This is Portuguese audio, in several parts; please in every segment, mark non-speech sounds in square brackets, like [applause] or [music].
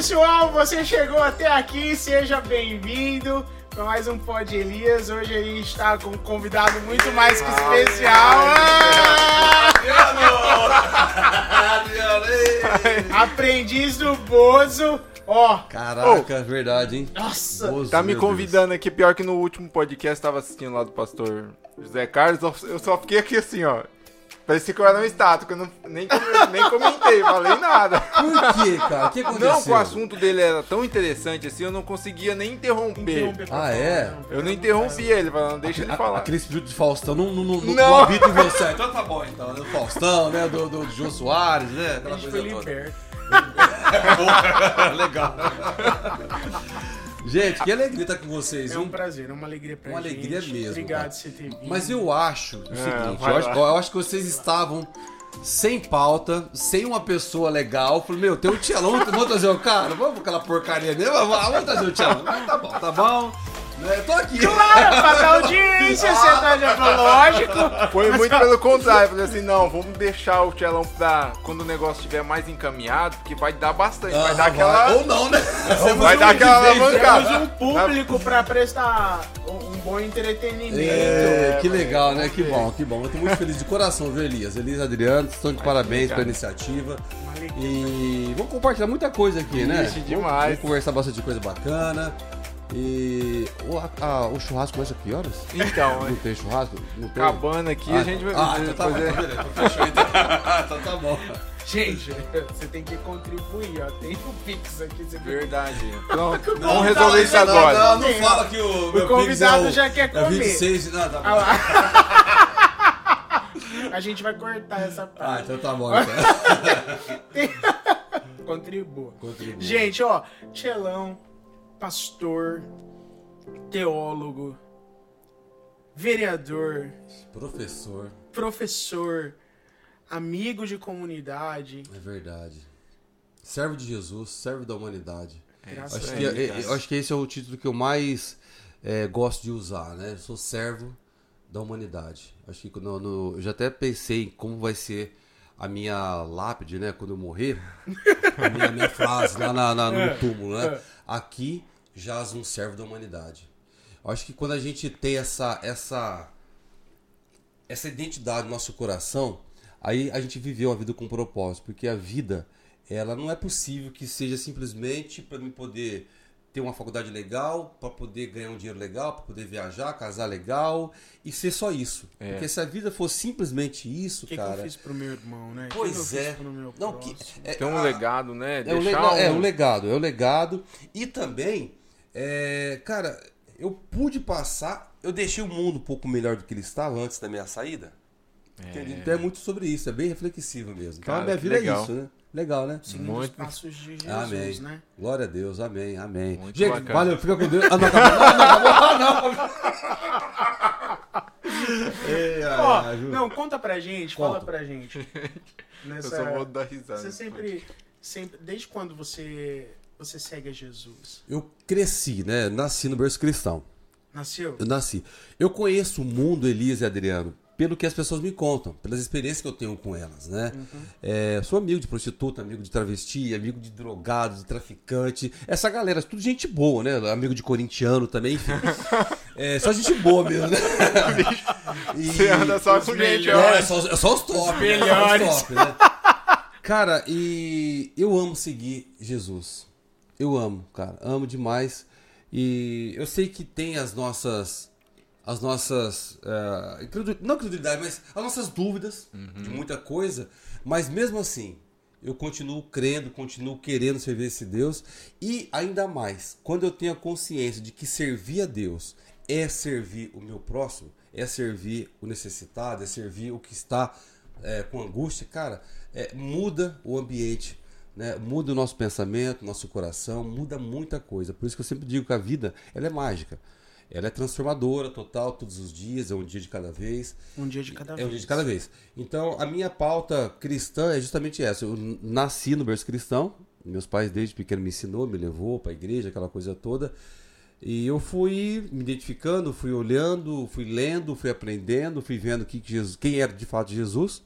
pessoal, você chegou até aqui, seja bem-vindo para mais um Pod Elias. Hoje a gente está com um convidado muito mais que especial. Ah! Aprendiz do Bozo. Ó, Caraca, verdade, hein? nossa. Bozo, Tá me convidando aqui, pior que no último podcast tava assistindo lá do pastor José Carlos, eu só fiquei aqui assim, ó. Parecia que eu era um estátua, que eu não, nem, nem comentei, falei nada. Por quê, cara? O que aconteceu? Não, que o assunto dele era tão interessante assim, eu não conseguia nem interromper. Interromper Ah, é? não. Eu não interrompi ele, falando, deixa ele falar. Aquele espírito de Faustão não, não, não, não, habita em você. Então tá bom, então. Do Faustão, né? Do, do, do Jô Soares, né? A Aquela gente coisa foi toda. [laughs] liberto. Legal. Gente, que alegria estar com vocês, É um prazer, é uma alegria pra Uma gente. alegria mesmo, Obrigado por ter vindo. Mas eu acho o seguinte, vai eu acho, eu acho que vocês estavam sem pauta, sem uma pessoa legal. Eu Falei, meu, tem o Tchelão, vamos trazer o cara, vamos com aquela porcaria mesmo, vamos, vamos trazer o Tchelão. Ah, Tá bom, tá bom. Né, Eu tô aqui. Claro, pra dar audiência, você tá lógico. Foi muito pelo contrário, falei assim, não, vamos deixar o Tchelão pra quando o negócio estiver mais encaminhado, porque vai dar bastante, vai Ah, dar aquela... Ou não, né? Vai dar aquela alavancada. Temos um público pra prestar um bom entretenimento. É, que legal, né? Que bom, que bom. Eu tô muito feliz de coração, viu, Elias? Elias e Adriano, estão de parabéns legal. pela iniciativa. E vamos compartilhar muita coisa aqui, né? Demais. Vamos conversar bastante coisa bacana. E o, a- a- o churrasco começa que horas? Então, Não tem churrasco? Não tem? acabando aqui, a gente vai Ah, fazer- então tá bom, fazer- então beleza. Então fechou então. [laughs] então tá bom. Gente, você tem que contribuir, ó. Tem o Pix aqui. Você tem- Verdade. Pronto, [laughs] Não, vamos resolver isso não, agora. Não, não, fala que o, O meu convidado Pix é o, já quer É comer. 26, não, tá bom. Ah. [laughs] A gente vai cortar essa Ah, parte. então tá bom. Então. Contribua. Contribua. Gente, ó, Tchelão, pastor, teólogo, vereador, Professor, professor, amigo de comunidade. é verdade. Servo de Jesus, servo da humanidade. Graças Acho que, é- é- acho que esse é o título que eu mais é, gosto de usar, né? Eu sou servo da humanidade. Acho que no, no- eu já até pensei em como vai ser a minha lápide, né? Quando eu morrer, [laughs] a minha, a minha frase lá na, na- no túmulo, né? Aqui jaz um servo da humanidade. Eu acho que quando a gente tem essa essa essa identidade no nosso coração, aí a gente viveu a vida com propósito, porque a vida, ela não é possível que seja simplesmente para me poder ter uma faculdade legal, para poder ganhar um dinheiro legal, para poder viajar, casar legal e ser só isso. É. Porque se a vida fosse simplesmente isso, que, que cara. eu fiz pro meu irmão, né? Pois que que eu é. fiz pro meu Não, que, é, Tem um a- legado, né? é o, Deixar lega- é um- o legado, é o legado. E também, é, cara, eu pude passar, eu deixei o mundo um pouco melhor do que ele estava antes da minha saída. Entende? Então é muito sobre isso, é bem reflexivo mesmo. Então a Cara, minha que vida legal. é isso, né? Legal, né? Seguindo Muito- os passos de Jesus, amém. né? Glória a Deus, amém, amém. Muito Gente, bacana. valeu, fica com Deus. Ah, não acabou, não, não acabou, ah, não. [laughs] Ei, Ó, não, conta pra gente, Conta. fala pra gente. [laughs] Eu Nessa, só vou dar risada. Você sempre, sempre, desde quando você, você segue a Jesus? Eu cresci, né? Nasci no berço cristão. Nasceu? Eu nasci. Eu conheço o mundo, Elias e Adriano, pelo que as pessoas me contam, pelas experiências que eu tenho com elas, né? É, sou amigo de prostituta, amigo de travesti, amigo de drogado, de traficante. Essa galera, tudo gente boa, né? Amigo de corintiano também, enfim. [laughs] É, só gente boa mesmo, né? E- [laughs] Você anda só Os com gente, ó. é, só, é só os top. né? melhores. Só os top, né? Cara, e eu amo seguir Jesus. Eu amo, cara. Amo demais. E eu sei que tem as nossas. As nossas. incredu- não credulidade, mas as nossas dúvidas de muita coisa. Mas mesmo assim, eu continuo crendo, continuo querendo servir esse Deus. E ainda mais, quando eu tenho a consciência de que servir a Deus é servir o meu próximo, é servir o necessitado, é servir o que está é, com angústia, cara, é, muda o ambiente, né? muda o nosso pensamento, nosso coração, muda muita coisa. Por isso que eu sempre digo que a vida ela é mágica. Ela é transformadora, total, todos os dias, é um dia de cada vez. Um dia de cada É vez. um dia de cada vez. Então, a minha pauta cristã é justamente essa. Eu nasci no berço cristão. Meus pais, desde pequeno, me ensinou, me levou para a igreja, aquela coisa toda. E eu fui me identificando, fui olhando, fui lendo, fui aprendendo, fui vendo que Jesus, quem era de fato Jesus,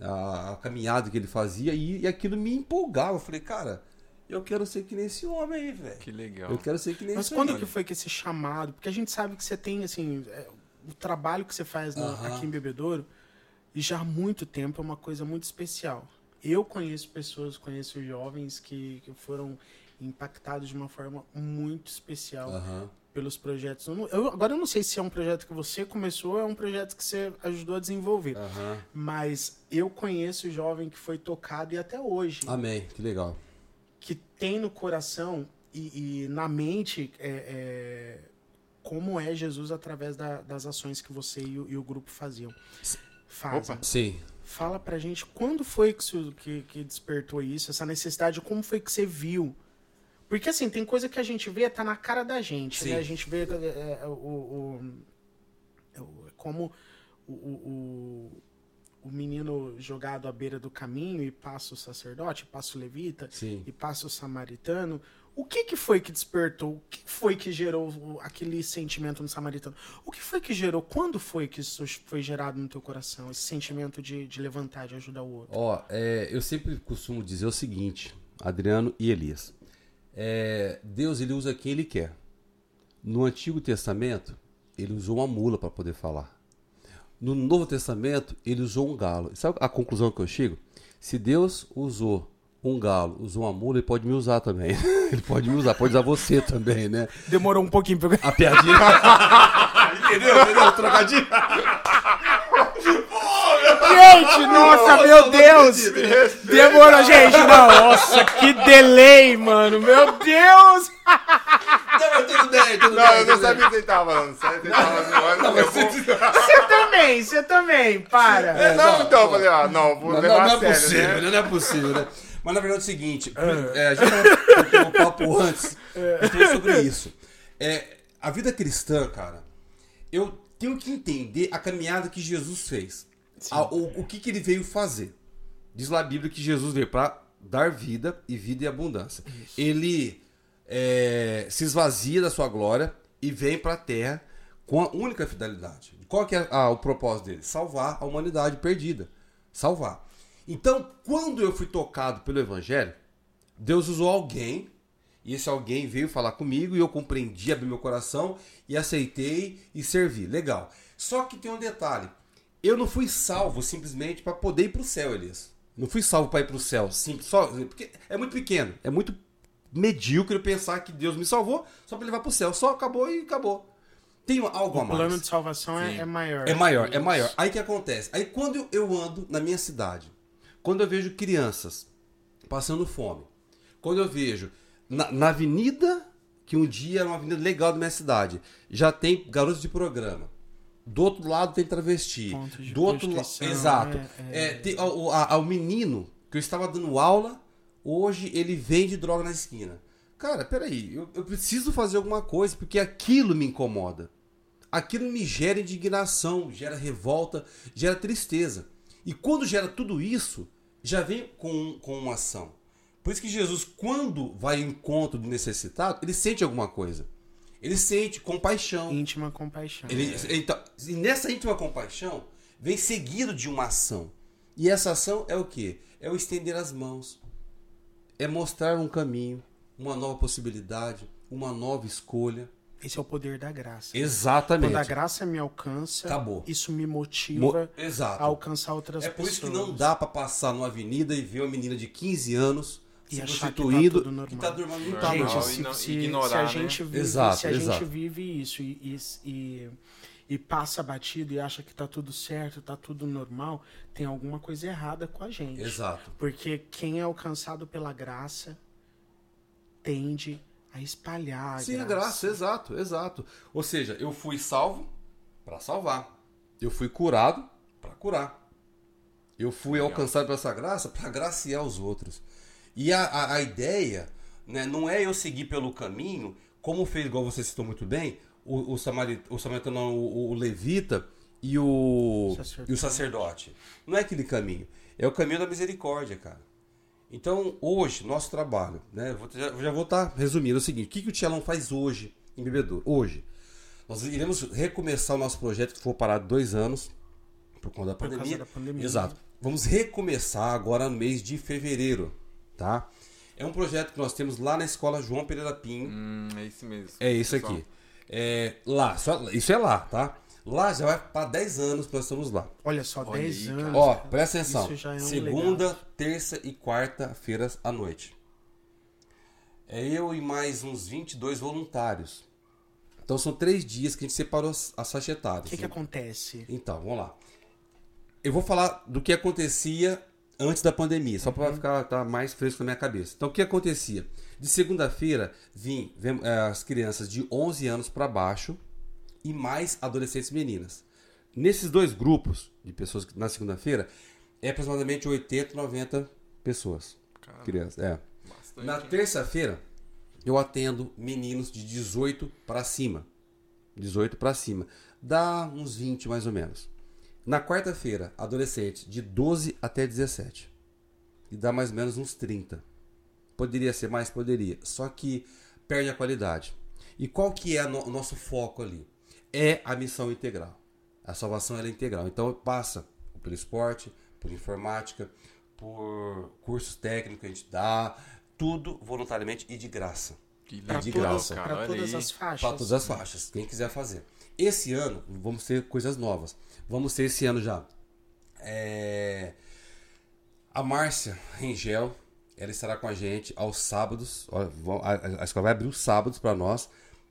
a, a caminhada que ele fazia, e, e aquilo me empolgava. Eu falei, cara, Eu quero ser que nem esse homem aí, velho. Que legal. Eu quero ser que nem Mas esse quando homem. que foi que esse chamado? Porque a gente sabe que você tem, assim, é, o trabalho que você faz no- aqui em Bebedouro, e já há muito tempo é uma coisa muito especial. Eu conheço pessoas, conheço jovens que, que foram impactados de uma forma muito especial. Pelos projetos. Eu eu- agora eu não sei se é um projeto que você começou ou é um projeto que você ajudou a desenvolver. Aham. Mas eu conheço jovem que foi tocado e até hoje Amém. Que legal. que tem no coração e, e na mente é, é, como é Jesus através da- das ações que você e o, e o grupo faziam. Fazem. Opa. Sim. Fala pra gente quando foi que, que, que despertou isso, essa necessidade, como foi que você viu? Porque assim, tem coisa que a gente vê, tá na cara da gente, né? A gente vê é, é, o, o- o- como o, o, o- menino jogado à beira do caminho e passa o sacerdote, passa o levita, Sim. e passa o samaritano. O que, que foi que despertou? O que foi que gerou aquele sentimento no samaritano? O que foi que gerou? Quando foi que isso foi gerado no teu coração? Esse sentimento de, de levantar, de ajudar o outro? Ó, é, eu sempre costumo dizer o seguinte, Adriano e Elias. É, Deus ele usa quem ele quer. No Antigo Testamento, ele usou uma mula para poder falar. No Novo Testamento, ele usou um galo. Sabe a conclusão que eu chego? Se Deus usou um galo, usou uma mula, ele pode me usar também. [laughs] ele pode me usar, pode usar você também, né? Demorou um pouquinho pra. A piadinha. [laughs] entendeu? Entendeu? O Trocadilho. [laughs] Gente, nossa, meu Deus! Demorou, gente, não. Nossa, que delay, mano. Meu Deus! Não, tudo bem, tudo Não, bem, eu não tudo bem. sabia que você tava falando. Você tava zoando. Não, eu você- Você também, você também, para. É, não, então, eu falei, ah, não, vou Não, levar não, não a é sério, possível, né? né? não é possível, né? Mas na verdade é o seguinte, é, a gente tava um papo antes então, sobre isso. É, a vida cristã, cara, eu tenho que entender a caminhada que Jesus fez. A- o, o que, que ele veio fazer. Diz lá a Bíblia que Jesus veio para dar vida e vida e abundância. Ele é, se esvazia da sua glória e vem para a terra com a única fidelidade. Qual que é ah, o propósito dele? Salvar a humanidade perdida. Salvar. Então, quando eu fui tocado pelo Evangelho, Deus usou alguém, e esse alguém veio falar comigo, e eu compreendi, abri meu coração, e aceitei e servi. Legal. Só que tem um detalhe. Eu não fui salvo simplesmente para poder ir para o céu, Elias. Não fui salvo para ir para o céu, simples, só, porque é muito pequeno, é muito medíocre eu pensar que Deus me salvou só para levar para o céu. Só acabou e acabou. Tem algo a O mais. plano de salvação é, é maior. É maior, é maior. Aí o que acontece? Aí quando eu- eu ando na minha cidade, quando eu vejo crianças passando fome, quando eu vejo na, na avenida, que um dia era uma avenida legal da minha cidade, já tem garotos de programa. Do outro lado tem travesti. Do outro lado. Exato. é, É, tem, ao- ao menino que eu estava dando aula, hoje ele vende droga na esquina. Cara, peraí, eu, eu preciso fazer alguma coisa, porque aquilo me incomoda. Aquilo me gera indignação, gera revolta, gera tristeza. E quando gera tudo isso, já vem com, com uma ação. Por isso que Jesus, quando vai ao encontro do necessitado, ele sente alguma coisa. Ele sente compaixão. Íntima compaixão. Ele, então, e nessa íntima compaixão vem seguido de uma ação. E essa ação é o quê? É o estender as mãos. É mostrar um caminho, uma nova possibilidade, uma nova escolha. Esse é o poder da graça. Exatamente. Quando a graça me alcança, Acabou. isso me Mo- motiva Exato. a alcançar outras É por pessoas. isso que não dá pra passar numa avenida e ver uma menina de 15 anos E se achar que tá prostituindo tudo normal. e tá dormindo Gente, Normal, normal. se, e não- se- ignorar, se a né? gente vive, Exato, se a gente exato. vive isso e, e, e, e passa batido e acha que tá tudo certo, tá tudo normal, tem alguma coisa errada com a gente. Exato. Porque quem é alcançado pela graça tende a espalhar a Sim, a graça, exato, exato. Ou seja, eu fui salvo para salvar. Eu fui curado para curar. Eu fui alcançado por essa graça para agraciar os outros. E a, a, a ideia né, não é eu seguir pelo caminho, como fez, igual você citou muito bem, o, o, samarit, o samaritano, o, o levita e o, Sacerdote. e o sacerdote. Não é aquele caminho. É o caminho da misericórdia, cara. Então, hoje, nosso trabalho, né? vou- Já, já vou estar resumindo é o seguinte: o que, que o Tchelão faz hoje em Bebedouro? Hoje, nós iremos recomeçar o nosso projeto que foi parado dois anos por conta da Por pandemia. da pandemia. Exato. Vamos recomeçar agora no mês de fevereiro, tá? É um projeto que nós temos lá na escola João Pereira Pinho. Hum, é isso mesmo. É isso pessoal. aqui. É, lá, só, isso é lá, tá? Lá já vai para 10 anos que nós estamos lá. Olha só, Olha 10 aí, anos. Ó, presta atenção. Isso já é um Segunda, legado. terça e quarta-feiras à noite. É eu e mais uns 22 voluntários. Então são três dias que a gente separou as, as faixas O que, que né? acontece? Então, vamos lá. Eu vou falar do que acontecia antes da pandemia, só Uhum. para ficar tá mais fresco na minha cabeça. Então, o que acontecia? De segunda-feira, vim, vem, eh, as crianças de 11 anos para baixo e mais adolescentes meninas. Nesses dois grupos de pessoas na segunda-feira, é aproximadamente 80, 90 pessoas. Caramba. Crianças, é. Bastante. Na terça-feira, eu atendo meninos de 18 para cima. 18 para cima. Dá uns 20 mais ou menos. Na quarta-feira, adolescentes de 12 até 17. E dá mais ou menos uns 30. Poderia ser mais? Poderia. Só que perde a qualidade. E qual que é o nosso foco ali? É a missão integral. A salvação ela é integral. Então passa pelo esporte, por informática, por cursos técnicos que a gente dá, tudo voluntariamente e de graça. Que Pra de todas, graça. olha todas as faixas. Para todas as faixas, quem quiser fazer. Esse ano, vamos ter coisas novas. Vamos ter esse ano já. é, A Márcia Rengel, ela estará com a gente aos sábados. A, escola vai abrir os sábados para nós,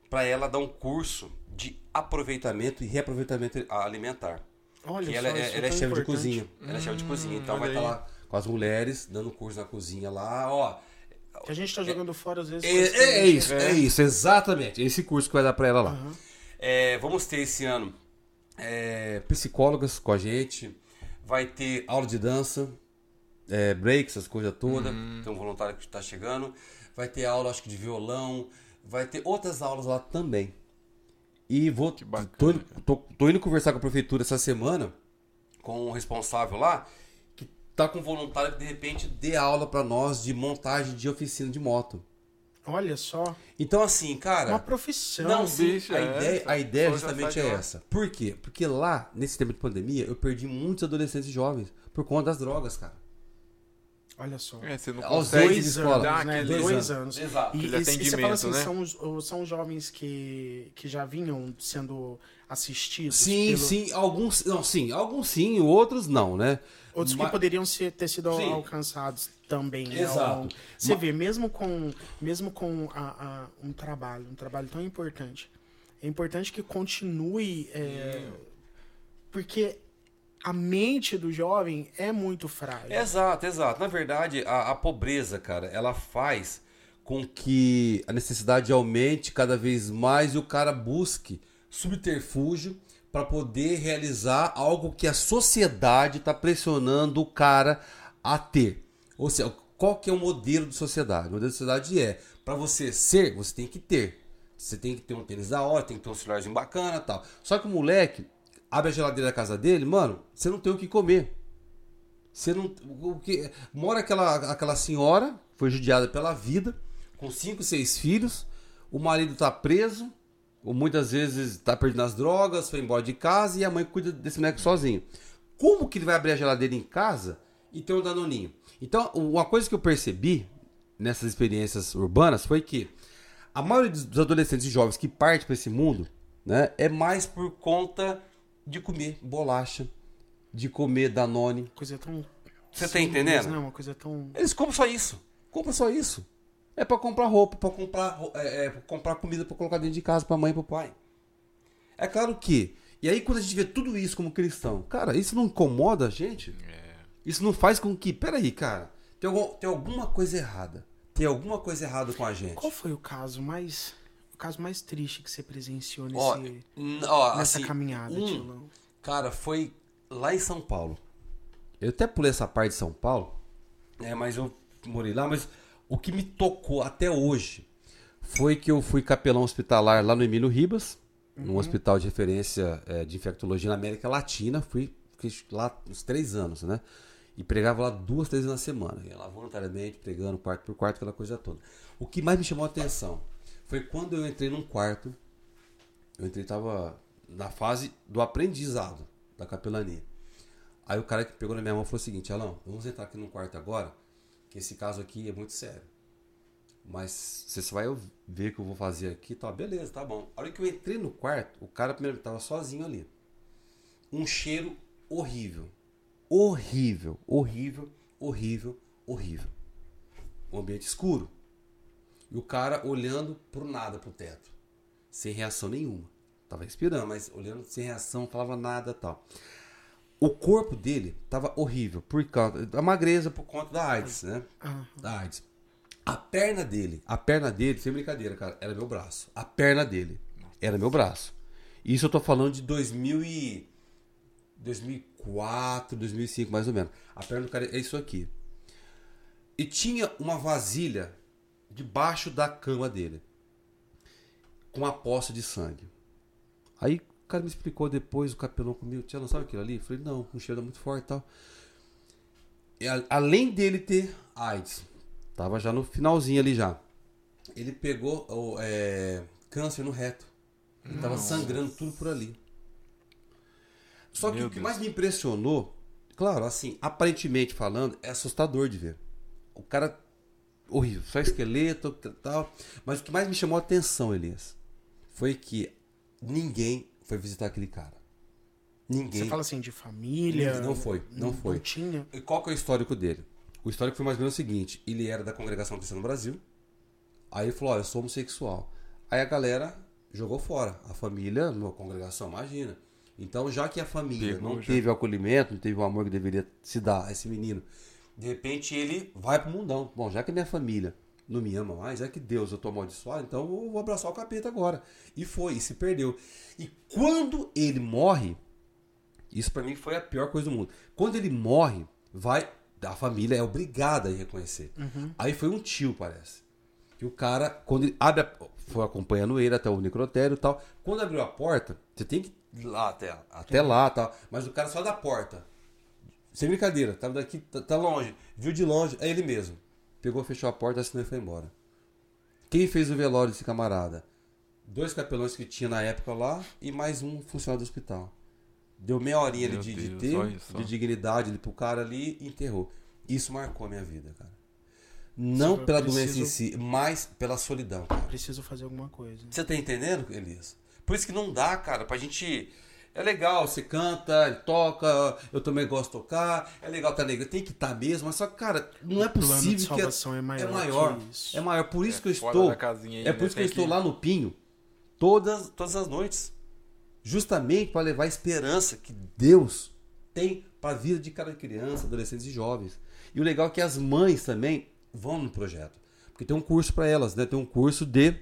para ela dar um curso de aproveitamento e reaproveitamento alimentar. Olha Que só, ela, é- ela é tão chefe de cozinha. Ela é chefe de cozinha. Então vai estar aí. lá com as mulheres, dando curso na cozinha lá. Ó, Que a gente tá jogando fora às vezes. é, é- é isso, é. isso, exatamente. Esse curso que vai dar pra ela lá. Aham. É, vamos ter esse ano é, psicólogas com a gente. Vai ter aula de dança, é, breaks, essas coisas todas. Tem um voluntário que está chegando. Vai ter aula, acho que de violão. Vai ter outras aulas lá também. E vou. Que bacana, tô, indo- tô- tô indo conversar com a prefeitura essa semana, com o responsável lá, que tá com um voluntário que de repente dê aula pra nós de montagem de oficina de moto. Olha só. Então, assim, cara. Uma profissão. Não, sim, bicho, a é ideia, essa. a ideia justamente é essa. Por quê? Porque lá, nesse tempo de pandemia, eu perdi muitos adolescentes jovens por conta das drogas, cara. Olha só. É, você não Aos consegue dois Dois escola. né? aquele- Dois anos. anos. Exato. E, e- e você fala assim, né? são, os, são jovens que, que já vinham sendo assistidos? Sim, pelo- sim, alguns, não, sim, alguns sim, outros não, né? Outros que poderiam ser, ter sido Sim. alcançados também. né, Exato. longo. Você vê, mesmo com, mesmo com a- a- um trabalho, um trabalho tão importante, é importante que continue, é, porque a mente do jovem é muito frágil. Exato, exato. Na verdade, a, a pobreza, cara, ela faz com que a necessidade aumente cada vez mais e o cara busque subterfúgio para poder realizar algo que a sociedade está pressionando o cara a ter. Ou seja, qual que é o modelo de sociedade? O modelo de sociedade é, para você ser, você tem que ter. Você tem que ter um tênis da hora, tem que ter um celularzinho bacana tal. Só que o moleque abre a geladeira da casa dele, mano, você não tem o que comer. Você não. O que, mora aquela, aquela senhora, foi judiada pela vida, com cinco, seis filhos, o marido tá preso, ou muitas vezes tá perdendo as drogas, foi embora de casa e a mãe cuida desse moleque sozinho. Como que ele vai abrir a geladeira em casa e ter um danoninho? Então, uma coisa que eu percebi nessas experiências urbanas foi que a maioria dos adolescentes e jovens que partem para esse mundo né, é mais por conta de comer bolacha, de comer Danone. Coisa tão. Você tá entendendo? Né? Uma coisa tão. Eles compram só isso. Compra só isso. É pra comprar roupa, pra comprar, é, é, pra comprar comida pra colocar dentro de casa pra mãe e pro pai. É claro que. E aí, quando a gente vê tudo isso como cristão, cara, isso não incomoda a gente? Isso não faz com que. Peraí, cara. Tem, algum- tem alguma coisa errada. Tem alguma coisa errada com a gente. Qual foi o caso mais. O caso mais triste que você presenciou nesse, Ó, ó, nessa assim, caminhada, um, Tilão? Cara, foi lá em São Paulo. Eu até pulei essa parte de São Paulo, né, mas eu morei lá. Mas o que me tocou até hoje foi que eu fui capelão hospitalar lá no Emílio Ribas, num hospital de referência eh, de infectologia na América Latina. Fui fiquei lá uns três anos, né? E pregava lá duas, três vezes na semana. Ia lá voluntariamente, pregando quarto por quarto, aquela coisa toda. O que mais me chamou a atenção foi quando eu entrei num quarto eu entrei, tava na fase do aprendizado da capelania. Aí o cara que pegou na minha mão falou o seguinte, Alão, vamos entrar aqui no quarto agora, que esse caso aqui é muito sério. Mas você só vai ver o que eu vou fazer aqui, tá? Beleza, tá bom. A hora que eu entrei no quarto, o cara primeiro tava sozinho ali. Um cheiro horrível. Horrível, horrível, horrível, horrível. Um ambiente escuro. E o cara olhando pro nada, pro teto. Sem reação nenhuma. Tava respirando, mas olhando sem reação, falava nada tal. O corpo dele tava horrível, por causa da magreza, por conta da AIDS, né? Da AIDS. A perna dele, a perna dele, sem brincadeira, cara, era meu braço. A perna dele era meu braço. Isso eu tô falando de 2000 e 2004, 2005, mais ou menos. A perna do cara é isso aqui. E tinha uma vasilha debaixo da cama dele. Com uma poça de sangue. Aí cara me explicou depois, o capelão comigo, tia, não sabe aquilo ali? Eu falei, não, um cheiro muito forte e tal. E, a- além dele ter AIDS, tava já no finalzinho ali já. Ele pegou o, é, câncer no reto. Ele tava sangrando tudo por ali. Só que Meu o que Deus. mais me impressionou, claro, assim, aparentemente falando, é assustador de ver. O cara horrível, só esqueleto e tal. Mas o que mais me chamou a atenção, Elias, foi que ninguém foi visitar aquele cara. Ninguém. Você fala assim de família. Não foi, não foi. Não tinha. E qual que é o histórico dele? O histórico foi mais ou menos o seguinte: ele era da congregação cristã no Brasil. Aí ele falou: Ó, eu sou homossexual. Aí a galera jogou fora. A família, na congregação, imagina. Então, já que a família Pegou, não já. teve o acolhimento, não teve o amor que deveria se dar a esse menino, de repente ele vai pro mundão. Bom, já que minha família não me ama mais, já que Deus eu tô amaldiçoado, então eu vou abraçar o capeta agora. E foi, e se perdeu. E quando ele morre, isso pra mim foi a pior coisa do mundo. Quando ele morre, vai. A família é obrigada a reconhecer. Aí foi um tio, parece. Que o cara, quando ele abre a, Foi acompanhando ele até o necrotério e tal. Quando abriu a porta, você tem que ir lá até, até lá e tal. Mas o cara só da porta. Sem brincadeira, tava daqui, tá, tá longe. Viu de longe, é ele mesmo. Pegou, fechou a porta, assinou e foi embora. Quem fez o velório desse camarada? Dois capelões que tinha na época lá e mais um funcionário do hospital. Deu meia horinha Meu de, de Deus, ter, de dignidade ali pro cara ali e enterrou. Isso marcou a minha vida, cara. Não pela preciso- doença em si, mas pela solidão, cara. Preciso fazer alguma coisa. Você tá entendendo, Elias? Por isso que não dá, cara, pra gente. É legal, você canta, toca, eu também gosto de tocar, é legal estar na igreja, tem que estar mesmo, mas só que, cara, não é plano de possível que salvação é maior é maior. que isso. É maior, por isso que eu estou. aí, é né? por isso que eu Tem estou que- lá no Pinho todas, todas as noites. Justamente para levar a esperança que Deus tem para a vida de cada criança, adolescentes e jovens. E o legal é que as mães também vão no projeto. Porque tem um curso para elas, né? Tem um curso de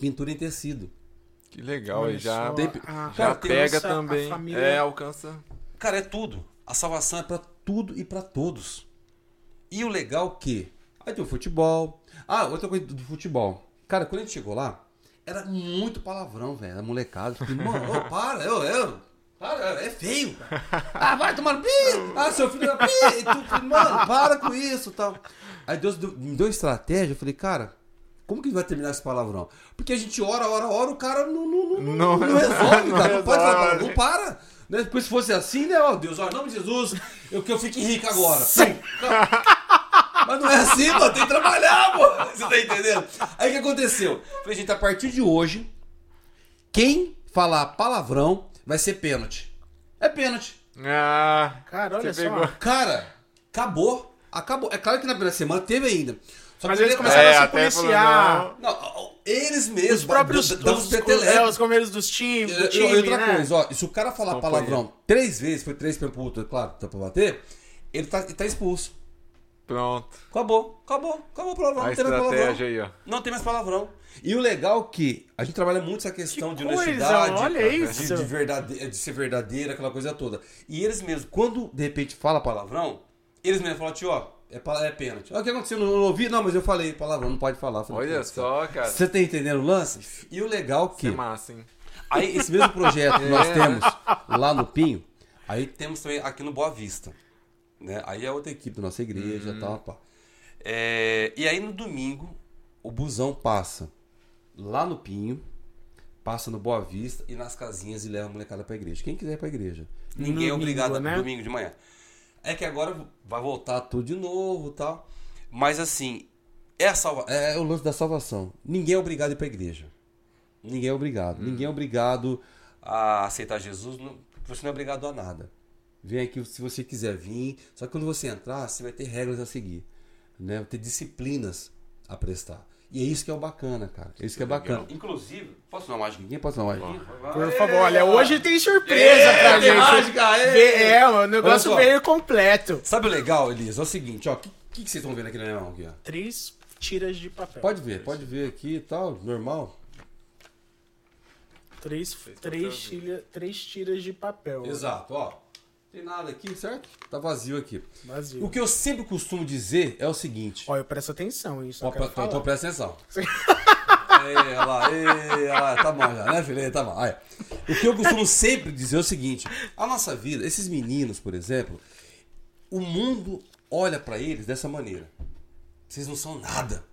pintura em tecido. Que legal, Olha aí já, tem- a- já pega também. família- É, alcança. Cara, é tudo. A salvação é para tudo e para todos. E o legal que aí tem o futebol. Ah, outra coisa do futebol. Cara, quando a gente chegou lá, era muito palavrão, velho. Era molecada. Eu falei, mano, ô, para, eu, eu. Para, é feio. Ah, vai tomar pi. Ah, seu filho é pi. E tu, falei, mano, para com isso tal. Aí Deus deu- me deu estratégia. Eu falei, cara, como que vai terminar esse palavrão? Porque a gente ora, ora, ora, o cara não, não, não, não, Não- resolve, não cara. Não pode falar não para. Né? Depois se fosse assim, né? Ó, Deus, ó, em nome de Jesus, eu que eu fique rico agora. Pum. Mas não é assim, mano. Tem que trabalhar, pô. Você tá entendendo? Aí o que aconteceu? Falei, gente, a partir de hoje, quem falar palavrão vai ser pênalti. É pênalti. Ah, Cara, olha só. pegou. Cara, acabou. Acabou. É claro que na primeira semana teve ainda. Só Mas que eles ele- começaram É, a se policiar. Não, eles mesmos. Os próprios. dão Os, os é, os comeiros dos times. Do E- time, e outra né? coisa, ó, se o cara falar Companhia. palavrão três vezes, foi três pra puta, claro, tá pra bater, ele tá, ele tá expulso. pronto. Acabou, acabou, acabou o palavrão, A não tem mais palavrão. aí, ó. Não tem mais palavrão. E o legal é que a gente trabalha muito essa questão Que de coisa, honestidade, olha de- isso. De, verdade- de ser verdadeira, aquela coisa toda. E eles mesmos, quando de repente fala palavrão, eles mesmos falam, tio, ó, é, é pênalti. Ó, o que aconteceu? Não, não ouvi? Não, mas eu falei palavrão, não pode falar. Falei, Olha "Putz, só, cara. Você tá entendendo o lance? E o legal Que que... massa, hein? Aí, esse mesmo projeto que nós É. temos lá no Pinho, aí temos também aqui no Boa Vista. Né? Aí é outra equipe da nossa igreja e tal. Pá. É, e aí no domingo, o busão passa lá no Pinho, passa no Boa Vista e nas casinhas e leva a molecada pra igreja. Quem quiser ir pra igreja. Ninguém é Domingo, obrigado a né? domingo de manhã. É que agora vai voltar tudo de novo e tal. Mas assim, é, a salva, é o lance da salvação. Ninguém é obrigado a ir pra igreja. Ninguém é obrigado. Ninguém é obrigado a aceitar Jesus. Você não é obrigado a nada. Vem aqui se você quiser vir. Só que quando você entrar, você vai ter regras a seguir. Né? Vai ter disciplinas a prestar. E é isso que é o bacana, cara. É isso que é bacana. Inclusive, posso dar uma mágica? Ninguém pode dar uma mágica? Por favor, olha, hoje tem surpresa É, pra tem gente. mágica, é. É, o negócio veio completo. Sabe o legal, Elias? É o seguinte, ó. O que, que, que vocês estão vendo aqui na minha mão? Aqui, ó? Três tiras de papel. Pode ver, pode ver aqui e tal, normal. Três, três, tira- três tiras de papel. Exato, ó. Tem nada aqui, certo? Tá vazio aqui. Vazio. O que eu sempre costumo dizer é o seguinte. Olha, presta atenção, isso. Ó, então, então presta atenção. Ei, olha lá, ei, olha lá, tá bom já, né, filha? Tá bom. O que eu costumo sempre dizer é o seguinte: a nossa vida, esses meninos, por exemplo, o mundo olha pra eles dessa maneira. Vocês não são nada.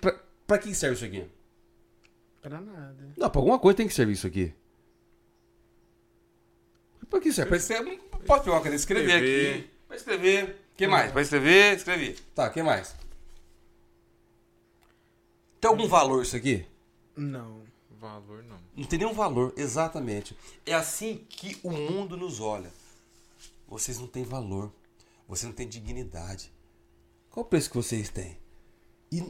Pra, pra que serve isso aqui? Pra nada. Não, pra alguma coisa tem que servir isso aqui. Pra que serve? Pra escrever, pode pegar escrever aqui. Pra escrever. O que mais? Pra escrever, escrever. Tá, o que mais? Tem algum valor isso aqui? Não. Valor não. Não tem nenhum valor, exatamente. É assim que o mundo nos olha. Vocês não têm valor. Vocês não têm dignidade. Qual o preço que vocês têm? E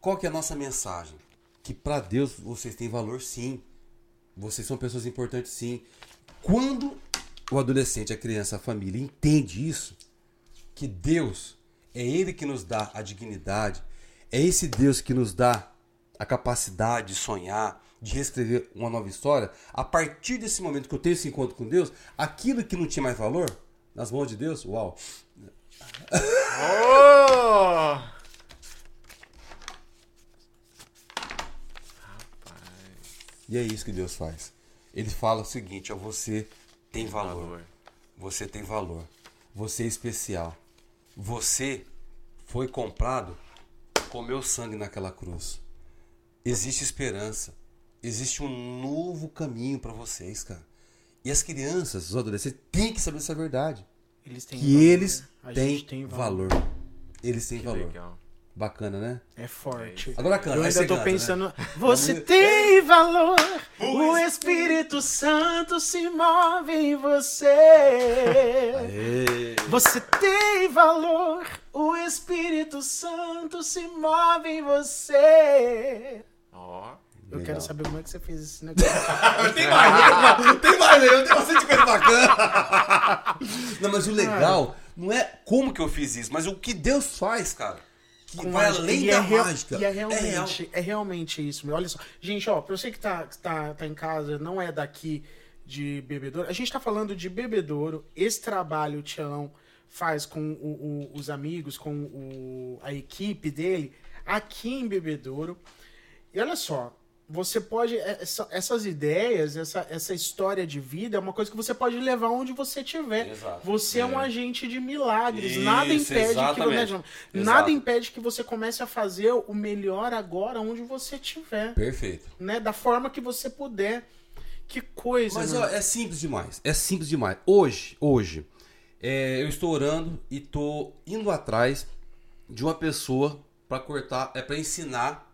qual que é a nossa mensagem? Que para Deus vocês têm valor sim. Vocês são pessoas importantes sim. Quando o adolescente, a criança, a família entende isso, que Deus é Ele que nos dá a dignidade, é esse Deus que nos dá a capacidade de sonhar, de reescrever uma nova história. A partir desse momento que eu tenho esse encontro com Deus, aquilo que não tinha mais valor, nas mãos de Deus, uau! Oh! E é isso que Deus faz. Ele fala o seguinte: ó, você tem valor. Valor. Você tem valor. Você é especial. Você foi comprado com meu sangue naquela cruz. Existe esperança. Existe um novo caminho para vocês, cara. E as crianças, os adolescentes, têm que saber essa verdade. Eles têm Que valor. eles A têm, tem valor. Eles têm Que valor. legal. Bacana, né? É forte. Agora canta. Eu ainda tô canta, né? pensando. Você tem valor. O Espírito Santo se move em você. Você tem valor. O Espírito Santo se move em você. Ó. Eu Legal. quero saber como é que você fez esse negócio. Tem mais, tem mais eu tenho bastante coisa bacana. Não, mas o legal não é como que eu fiz isso, mas o que Deus faz, cara. Que Com vai mágica. além E da é real- mágica. E é real. realmente, é, realmente isso, meu. Olha só. Gente, ó, pra você que tá, tá, tá em casa, não é daqui de bebedouro. A gente tá falando de bebedouro. Esse trabalho o Tião faz com o- o- os amigos, com o- a equipe dele, aqui em bebedouro. E olha só. Você pode. é, essa- essas ideias, essa, essa história de vida é uma coisa que você pode levar onde você estiver. Você é. um É. agente de milagres. Isso, nada impede que exatamente. nada impede que você comece a fazer o melhor agora onde você estiver, Perfeito. né? Da forma que você puder. Que coisa, Mas né? ó, é simples demais. É simples demais. Hoje, hoje, é, eu estou orando e estou indo atrás de uma pessoa para cortar, é para ensinar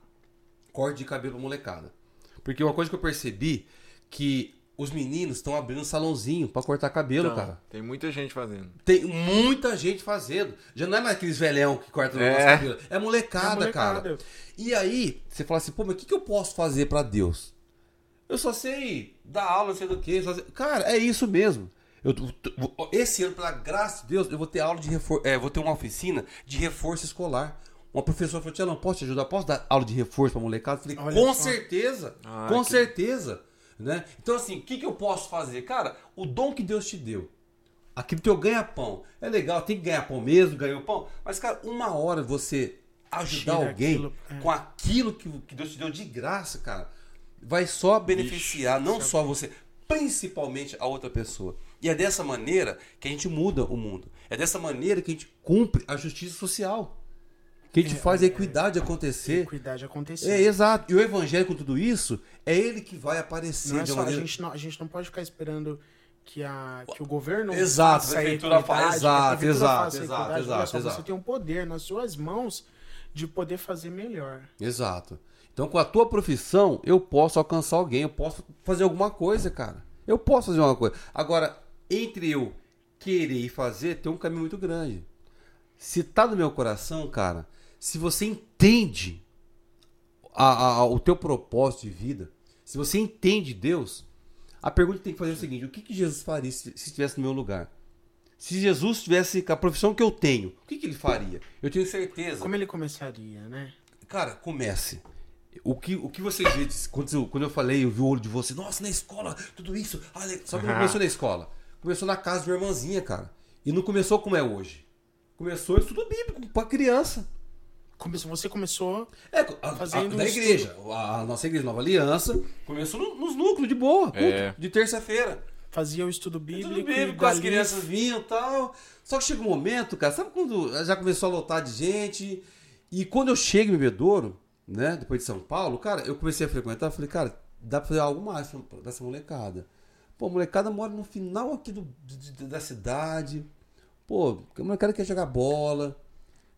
corte de cabelo molecada. Porque uma coisa que eu percebi que os meninos estão abrindo um salãozinho para cortar cabelo, Então, cara. Tem muita gente fazendo. Tem muita gente fazendo. Já não é mais aqueles velhão que cortam o É. nosso cabelo. É molecada, É molecada. cara. E aí, você fala assim, pô, mas o que, que eu posso fazer pra Deus? Eu só sei dar aula, não sei do que. Cara, é isso mesmo. Eu, vou- esse ano, pela graça de Deus, eu vou ter aula de reforço. É, vou ter uma oficina de reforço escolar. Uma professora falou, Tia, não posso te ajudar? Posso dar aula de reforço pra molecada? Eu falei, Olha com só. certeza. Ah, com que- certeza. Né? Então, assim, o que, que eu posso fazer? Cara, o dom que Deus te deu. Aquele teu ganha-pão. É legal, tem que ganhar pão mesmo, ganhou pão. Mas, cara, uma hora você ajudar Tira alguém aquilo, é. com aquilo que, que Deus te deu de graça, cara, vai só beneficiar não só você, principalmente a outra pessoa. E é dessa maneira que a gente muda o mundo. É dessa maneira que a gente cumpre a justiça social. Que a gente faz a equidade acontecer. Equidade acontecer. É, exato. E o evangelho com tudo isso, é ele que vai aparecer Não é só, uma a, maneira... gente não, a gente não pode ficar esperando que, a, que o governo Exato, faça a prefeitura equidade, fa- que a exato, prefeitura exato, exato, exato, exato. Você tem um poder nas suas mãos de poder fazer melhor. Exato. Então, com a tua profissão, eu posso alcançar alguém, eu posso fazer alguma coisa, cara. Eu posso fazer uma coisa. Agora, entre eu querer e fazer, tem um caminho muito grande. Se tá no meu coração, cara, se você entende a- a- o teu propósito de vida, se você entende Deus, a pergunta que tem que fazer é o seguinte: o que, que Jesus faria se, se estivesse no meu lugar? Se Jesus estivesse com a profissão que eu tenho, o que, que ele faria? Eu tenho certeza. Como ele começaria, né? Cara, comece. O que, o que vocês viram, quando eu, quando eu falei, eu vi o olho de você, nossa, na escola, tudo isso. Ah, le- Só que não começou na escola. Começou na casa de uma irmãzinha, cara. E não começou como é hoje. Começou estudo bíblico pra criança. Começou, você começou. É, a, Fazendo a, da igreja. A, a nossa igreja Nova Aliança começou no- nos núcleos de boa, culto, É. de terça-feira. Fazia o estudo bíblico. Tudo e bíblico, as crianças vinham e tal. Só que chega um momento, cara, sabe quando já começou a lotar de gente? E quando eu chego em Bebedouro, né, depois de São Paulo, cara, eu comecei a frequentar, falei, cara, dá pra fazer algo mais dessa molecada. Pô, a molecada mora no final aqui do, de- de- da cidade. Pô, a molecada quer jogar bola,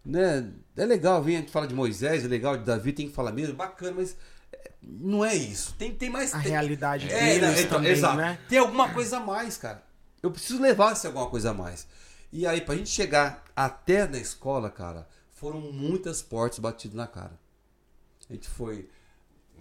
né? É legal, vem a gente fala de Moisés, é legal, de Davi, tem que falar mesmo, bacana, mas é, não é isso. Tem, tem mais... A tem- realidade é, deles não, então, também, exato. né? Tem alguma coisa a mais, cara. Eu preciso levar se alguma coisa a mais. E aí, pra gente chegar até na escola, cara, foram muitas portas batidas na cara. A gente foi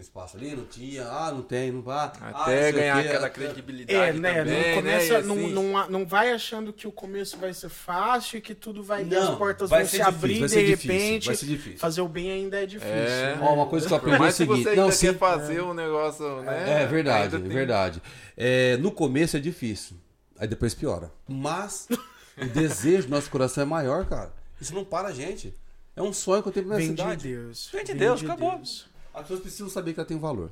espaço ali, não tinha, ah, não tem, não vai. ah, Até o ganhar aquela credibilidade É, né? também, não começa, né? E não, assim, não, não vai achando que o começo vai ser fácil e que tudo vai Não, as portas vai vão ser se difícil, abrir vai de ser difícil, repente. vai ser difícil. Fazer o bem ainda é difícil. É. né? Ó, uma coisa que eu aprendi é o seguinte. você Não, ainda sim, quer fazer o negócio, né? É verdade, é ainda tem- verdade. É, no começo é difícil, aí depois piora. Mas o [laughs] desejo do nosso coração é maior, cara. Isso não para a gente. É um sonho que eu tenho na Vem de. Deus. Vem de Vem Deus, de acabou. Deus. As pessoas precisam saber que ela tem valor.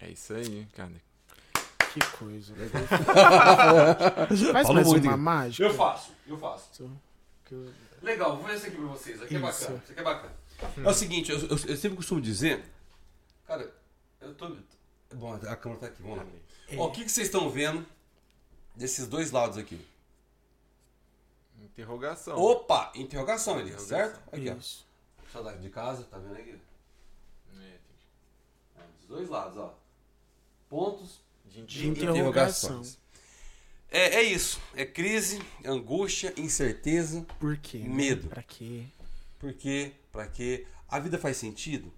É isso aí, cara. Que coisa. [laughs] Faz Faz mais uma mágica. faço, eu faço. Eu- Legal, vou fazer isso aqui pra vocês. Aqui é Isso. bacana. Isso aqui é bacana. É o seguinte, eu, eu- eu sempre costumo dizer. Cara, eu tô. Bom, a câmera tá aqui, vamos lá. É. Ó, o que, que vocês estão vendo desses dois lados aqui? Interrogação. Opa! Interrogação, Elias, Interrogação. certo? Aqui, ó. Isso. Saudade de casa, tá vendo aqui? Dois lados, ó. Pontos gente, De interrogação. É, é isso. É crise, angústia, incerteza. Por quê? né? Medo. Pra quê? Por quê? Pra quê? A vida faz sentido?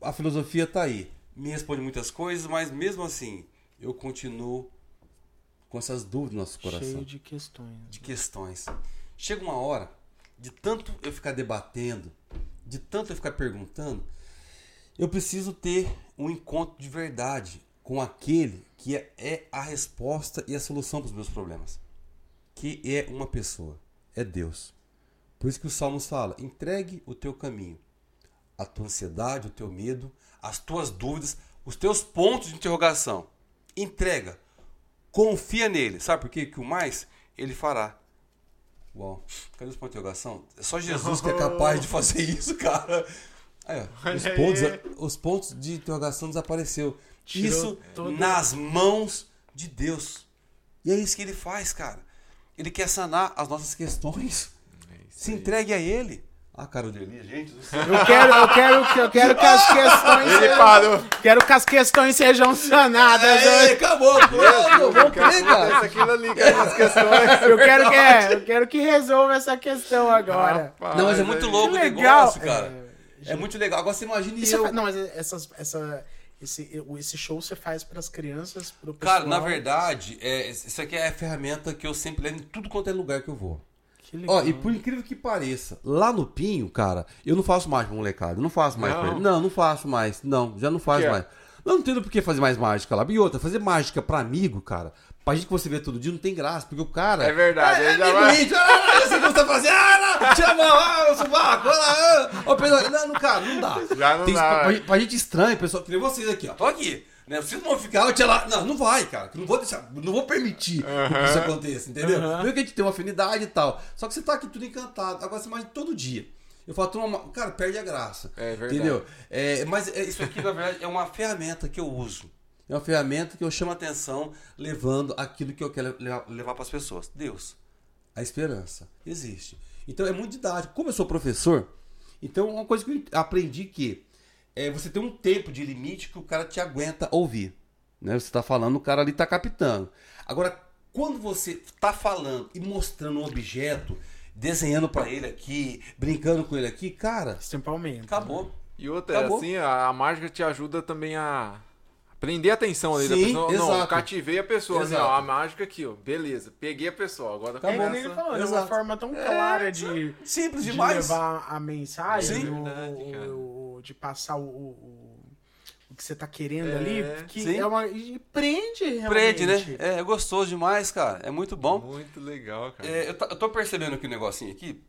A filosofia tá aí. Me responde muitas coisas, mas mesmo assim, eu continuo com essas dúvidas no nosso coração. Cheio de questões. de questões. Chega uma hora, de tanto eu ficar debatendo, de tanto eu ficar perguntando, eu preciso ter um encontro de verdade com aquele que é, é a resposta e a solução para os meus problemas. Que é uma pessoa, é Deus. Por isso que os Salmos fala: entregue o teu caminho, a tua ansiedade, o teu medo, as tuas dúvidas, os teus pontos de interrogação. Entrega. Confia nele. Sabe por quê? Que o mais ele fará. Uau. Cadê os pontos de interrogação? É só Jesus que é capaz de fazer isso, [laughs] cara. Aí, ó, os, pontos, os pontos de interrogação desapareceu. Tirou isso todo- nas mãos de Deus. E é isso que ele faz, cara. Ele quer sanar as nossas questões. É Se aí. entregue a ele. Ah, cara, o Eli, gente do céu. Eu quero, eu quero, que- eu quero que as questões Ele sejam, parou. quero que as questões sejam sanadas. Acabou, pronto, vamos. Acontece aquilo ali, as questões. Eu quero que, é, eu quero que resolva essa questão agora. Rapaz, Não, mas é muito aí- louco o negócio, cara. É, muito legal. Agora você imagina E você eu... não, mas essas, essa, esse, esse show você faz para as crianças, pro pessoal. Cara, na verdade, é, isso aqui é a ferramenta que eu sempre levo em tudo quanto é lugar que eu vou. Que legal. Ó, e por incrível que pareça, lá no Pinho, cara, eu não faço mais pra molecada. Não faço mais pra Não? ele. Não, não faço mais. Não, já não faço Que é? mais. Não, não entendo por que fazer mais mágica lá. E outra, fazer mágica pra amigo, cara, pra gente que você vê todo dia, não tem graça. Porque o cara. É verdade, É, ele já amigo vai- [laughs] ah, você tá fazendo. Ah, não, tira a mão, ah, o sovaco, ah, ó, Pedro, Não, não, cara, não dá. Já não Tem- dá, Pra, é. pra gente estranho, pessoal, que nem vocês aqui, ó. Tô aqui. Né? Vocês não vão ficar, eu lá. Não, não vai, cara. Não vou deixar, não vou permitir que isso aconteça, entendeu? Primeiro que a gente tem uma afinidade e tal. Só que você tá aqui tudo encantado. Agora você imagina todo dia. Eu falo, turma, cara, perde a graça. É verdade. Entendeu? É, mas é, isso aqui, na verdade, é uma ferramenta que eu uso. É uma ferramenta que eu chamo a atenção levando aquilo que eu quero levar, para as pessoas. Deus. A esperança existe. Então é muito didático. Como eu sou professor, Então, uma coisa que eu aprendi que é você tem um tempo de limite que o cara te aguenta ouvir. Né? Você está falando, o cara ali está captando. Agora, quando você está falando e mostrando um objeto, desenhando para ele aqui, brincando com ele aqui, cara, tempo aumenta. acabou. E outra, Acabou. assim, a, a mágica te ajuda também a prender a atenção ali da Sim, pessoa. Não, exato. cativei a pessoa. Exato. ó, a mágica aqui, ó. Beleza, peguei a pessoa. Agora É Acabou. que nem ele falou, é uma Exato. forma tão clara de, Simples de demais. levar a mensagem, Sim. o- Verdade, o- de passar o, o, o que você tá querendo É, ali, que sim. é uma, e prende realmente. Prende, né? É, é gostoso demais, cara. É muito bom. Muito legal, cara. É, eu, tá- eu tô percebendo aqui um negocinho aqui.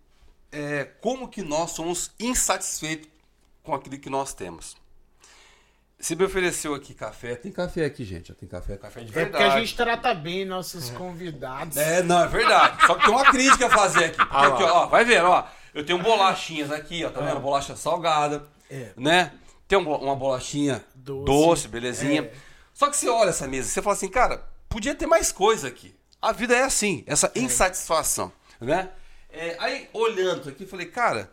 É, como que nós somos insatisfeitos com aquilo que nós temos. Se me ofereceu aqui café, tem café aqui, gente. ó, Tem café, café de É verdade. porque a gente trata bem nossos convidados. É, não, é verdade. Só que tem uma crítica a fazer aqui. Ah aqui, ó, vai ver, ó. Eu tenho bolachinhas aqui, ó, tá vendo? Bolacha salgada, É. né? Tem um uma bolachinha doce, Doce. belezinha. É. Só que você olha essa mesa e você fala assim, cara, podia ter mais coisa aqui. A vida é assim, essa insatisfação, né? É, aí, olhando aqui, eu falei, cara,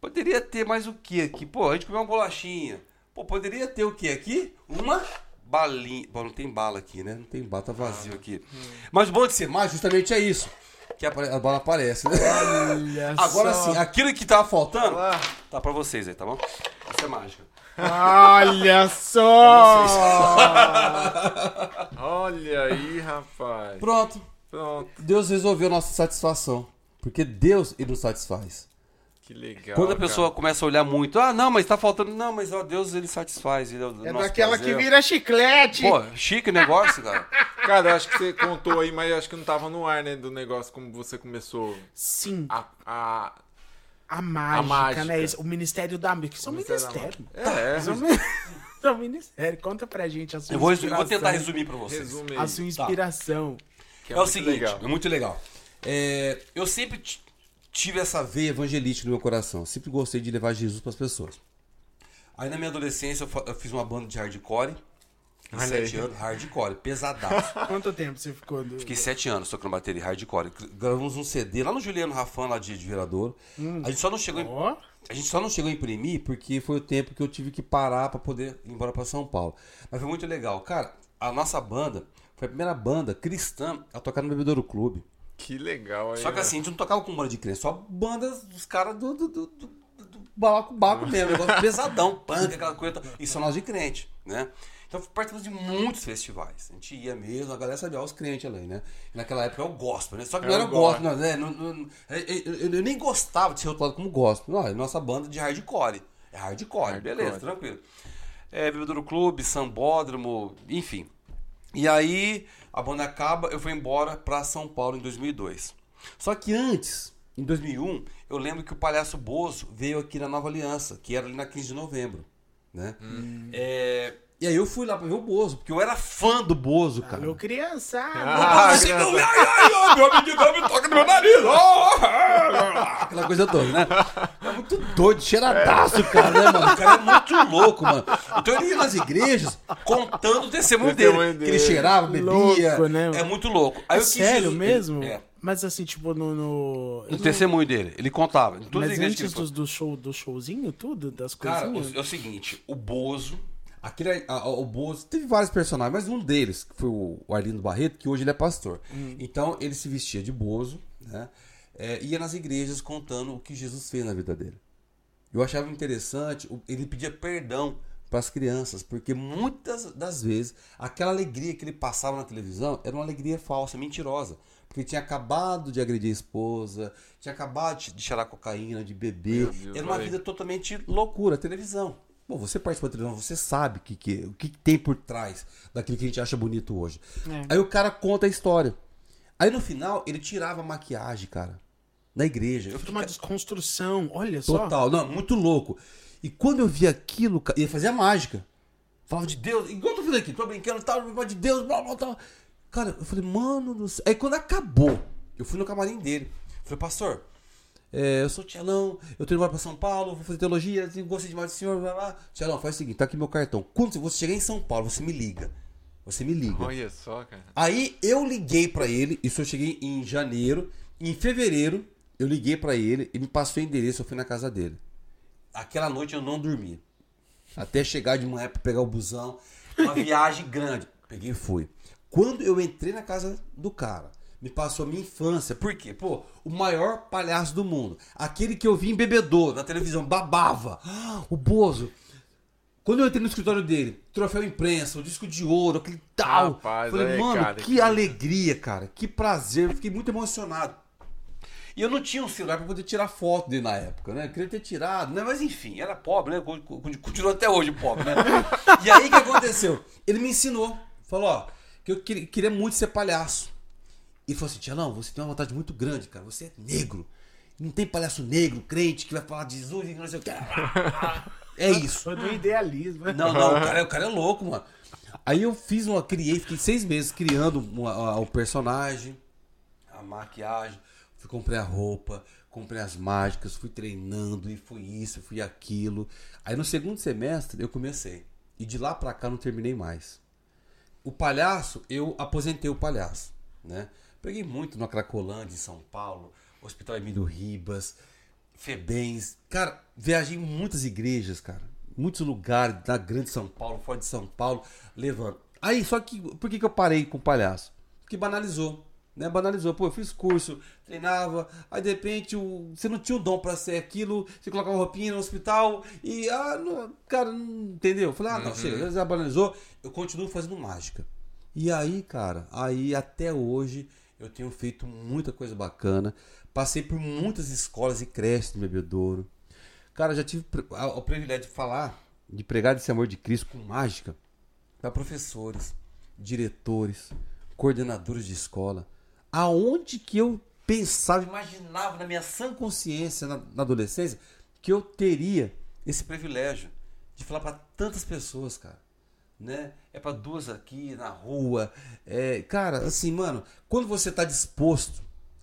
poderia ter mais o que aqui? Pô, a gente comeu uma bolachinha. Pô, poderia ter o que aqui? Uma balinha. Bom, não tem bala aqui, né? Não tem bala, tá vazio aqui. Mas o bom de ser mágico justamente é isso. Que apare- a bala aparece, né? Olha [laughs] Agora só. sim, aquilo que tava faltando, Ah. tá pra vocês aí, tá bom? Isso é mágica. Olha [laughs] só! [laughs] Olha aí, rapaz. Pronto. Pronto. Deus resolveu a nossa satisfação. Porque Deus, ele nos satisfaz. Que legal. Quando a pessoa cara. começa a olhar muito, ah, não, mas tá faltando. Não, mas ó, Deus, ele satisfaz. Ele, É daquela que vira chiclete. Pô, chique o negócio, cara. [laughs] Cara, eu acho que você contou aí, mas eu acho que não tava no ar, né? Do negócio, como você começou Sim, a. a... a mágica, mágica. né? Esse- O Ministério da Música. Isso é um ministério. É, Isso é um mi- [laughs] isso é um ministério. Conta pra gente a sua Eu vou, eu inspiração. vou tentar resumir pra vocês. resume aí. A sua inspiração. que É, o muito seguinte, legal. é muito legal. É, eu sempre tive essa veia evangelística no meu coração. Sempre gostei de levar Jesus para as pessoas. Aí na minha adolescência eu, fiz uma banda de hardcore. Em sete anos, hardcore, [laughs] pesadaço. Quanto tempo você ficou? Do... Fiquei sete anos tocando bateria hardcore. Gravamos um CD lá no Juliano Rafan, lá de, de Viradouro. A gente só não chegou em Ó, A gente só não chegou a imprimir porque foi o tempo que eu tive que parar para poder ir embora para São Paulo. Mas foi muito legal. Cara, a nossa banda foi a primeira banda cristã a tocar no Bebedouro Clube. Que legal aí. Só que né? assim, a gente não tocava com banda de crente, só bandas dos caras do, do, do, do, do baco mesmo, negócio [laughs] pesadão, punk, aquela coisa. E são nós de crente, né? Então participamos de muitos festivais. A gente ia mesmo, a galera sabia os crentes ali, né? E naquela época era o gospel, né? Só que não É era gospel, não, né? Não- não- eu, eu- eu nem gostava de ser rotulado como gospel. Não, é nossa banda de hardcore. É hardcore, Hardcore. beleza, tranquilo. É, Bebedouro Clube, Sambódromo, enfim. E aí a banda acaba, eu fui embora pra São Paulo em 2002. Só que antes, em 2001, eu lembro que o Palhaço Bozo veio aqui na Nova Aliança, que era ali na 15 de novembro, né? É, e aí eu fui lá pra ver o Bozo, porque eu era fã do Bozo, cara. alô, criançada. Ah, Assim, criança. não, ai, ai, ai, meu amiguinho me toca no meu nariz. Aquela coisa toda, né? É muito doido, cheiradaço, cara, né, mano? O cara é muito louco, mano. Então ele ia nas igrejas contando o testemunho dele. Que ele cheirava, bebia. Louco, né? É muito louco. Aí É eu quis sério Jesus- mesmo? É. Mas assim, tipo, no. no... O testemunho dele. Ele contava. Em todas as Mas igrejas que ele antes do, do show, do showzinho, tudo, das Cara, coisinhas. o- é o seguinte, o Bozo. Aquele, a- a- o Bozo teve vários personagens, mas um deles, que foi o o Arlindo Barreto, que hoje ele é pastor. Então ele se vestia de Bozo, né? É, ia nas igrejas contando o que Jesus fez na vida dele. Eu achava interessante, ele pedia perdão para as crianças, porque muitas das vezes aquela alegria que ele passava na televisão era uma alegria falsa, mentirosa. Porque ele tinha acabado de agredir a esposa, tinha acabado de- cheirar cocaína, de beber. Deus, era uma vida totalmente loucura, televisão. Bom, você participa da televisão, você sabe que, que, o que tem por trás daquilo que a gente acha bonito hoje. É. Aí o cara conta a história. Aí no final ele tirava a maquiagem, cara, na igreja. Eu fiquei, uma desconstrução, olha só. Total, não, muito louco. E quando eu vi aquilo, ca- ele fazia mágica. Falava de Deus, igual eu tô fazendo aqui, tô brincando, tal, falava de Deus, blá, blá, blá. Cara, eu falei, mano do céu. Aí quando acabou, eu fui no camarim dele. Falei, pastor, é, eu sou Tchelão, eu tô indo embora pra São Paulo, vou fazer teologia, gostei demais do senhor, blá, blá. Tchelão, faz o seguinte, tá aqui meu cartão. Quando você chegar em São Paulo, você me liga. Você me liga. Olha só, cara. Aí eu liguei pra ele, isso eu cheguei em janeiro, em fevereiro eu liguei pra ele, ele me passou o endereço, eu fui na casa dele. aquela noite eu não dormi. Até chegar de manhã pra pegar o busão. Uma viagem grande. Peguei e fui. Quando eu entrei na casa do cara, me passou a minha infância. Por quê? Pô, o maior palhaço do mundo. Aquele que eu vi em bebedouro, na televisão, babava. [gasps] O Bozo. Quando eu entrei no escritório dele, troféu imprensa, o disco de ouro, aquele tal. Rapaz, falei, aí, mano, cara, que que- alegria, cara. Que prazer. Eu Fiquei muito emocionado. E eu não tinha um celular pra poder tirar foto dele na época, né? Eu queria ter tirado, né? Mas enfim, era pobre, né? Con- con- Continua até hoje pobre, né? [laughs] e aí o que aconteceu? Ele me ensinou. Falou, ó, que eu queria muito ser palhaço. E falou assim, Tia, não, você tem uma vontade muito grande, cara. Você é negro. Não tem palhaço negro, crente, que vai falar de Jesus e não sei o que. [laughs] É isso. Foi do idealismo. Não, não, o cara, é- o cara é louco, mano. Aí eu fiz uma, criei, fiquei seis meses criando o personagem, a maquiagem, fui comprei a roupa, comprei as mágicas, fui treinando e fui isso, fui aquilo. Aí no segundo semestre eu comecei. E de lá pra cá não terminei mais. O palhaço, eu aposentei o palhaço, né? Peguei muito na Cracolândia, em São Paulo, Hospital Emílio Ribas, Febens. Cara, viajei em muitas igrejas, cara. Muitos lugares da grande São Paulo, fora de São Paulo, levando. Aí, só que, por que, que eu parei com o palhaço? Porque banalizou, né? Banalizou. Pô, eu fiz curso, treinava, aí de repente o, você não tinha o dom pra ser aquilo, você colocava roupinha no hospital e, ah, não, cara, não, entendeu? Eu falei, ah, não, chega, já banalizou, eu continuo fazendo mágica. E aí, cara, aí até hoje eu tenho feito muita coisa bacana. Passei por muitas escolas e creches no Bebedouro. Cara, já tive o privilégio de falar, de pregar desse amor de Cristo com mágica para professores, diretores, coordenadores de escola. Aonde que eu pensava, imaginava na minha sã consciência na, na adolescência que eu teria esse privilégio de falar para tantas pessoas, cara né? É pra duas aqui na rua. É, cara, assim, mano, quando você tá disposto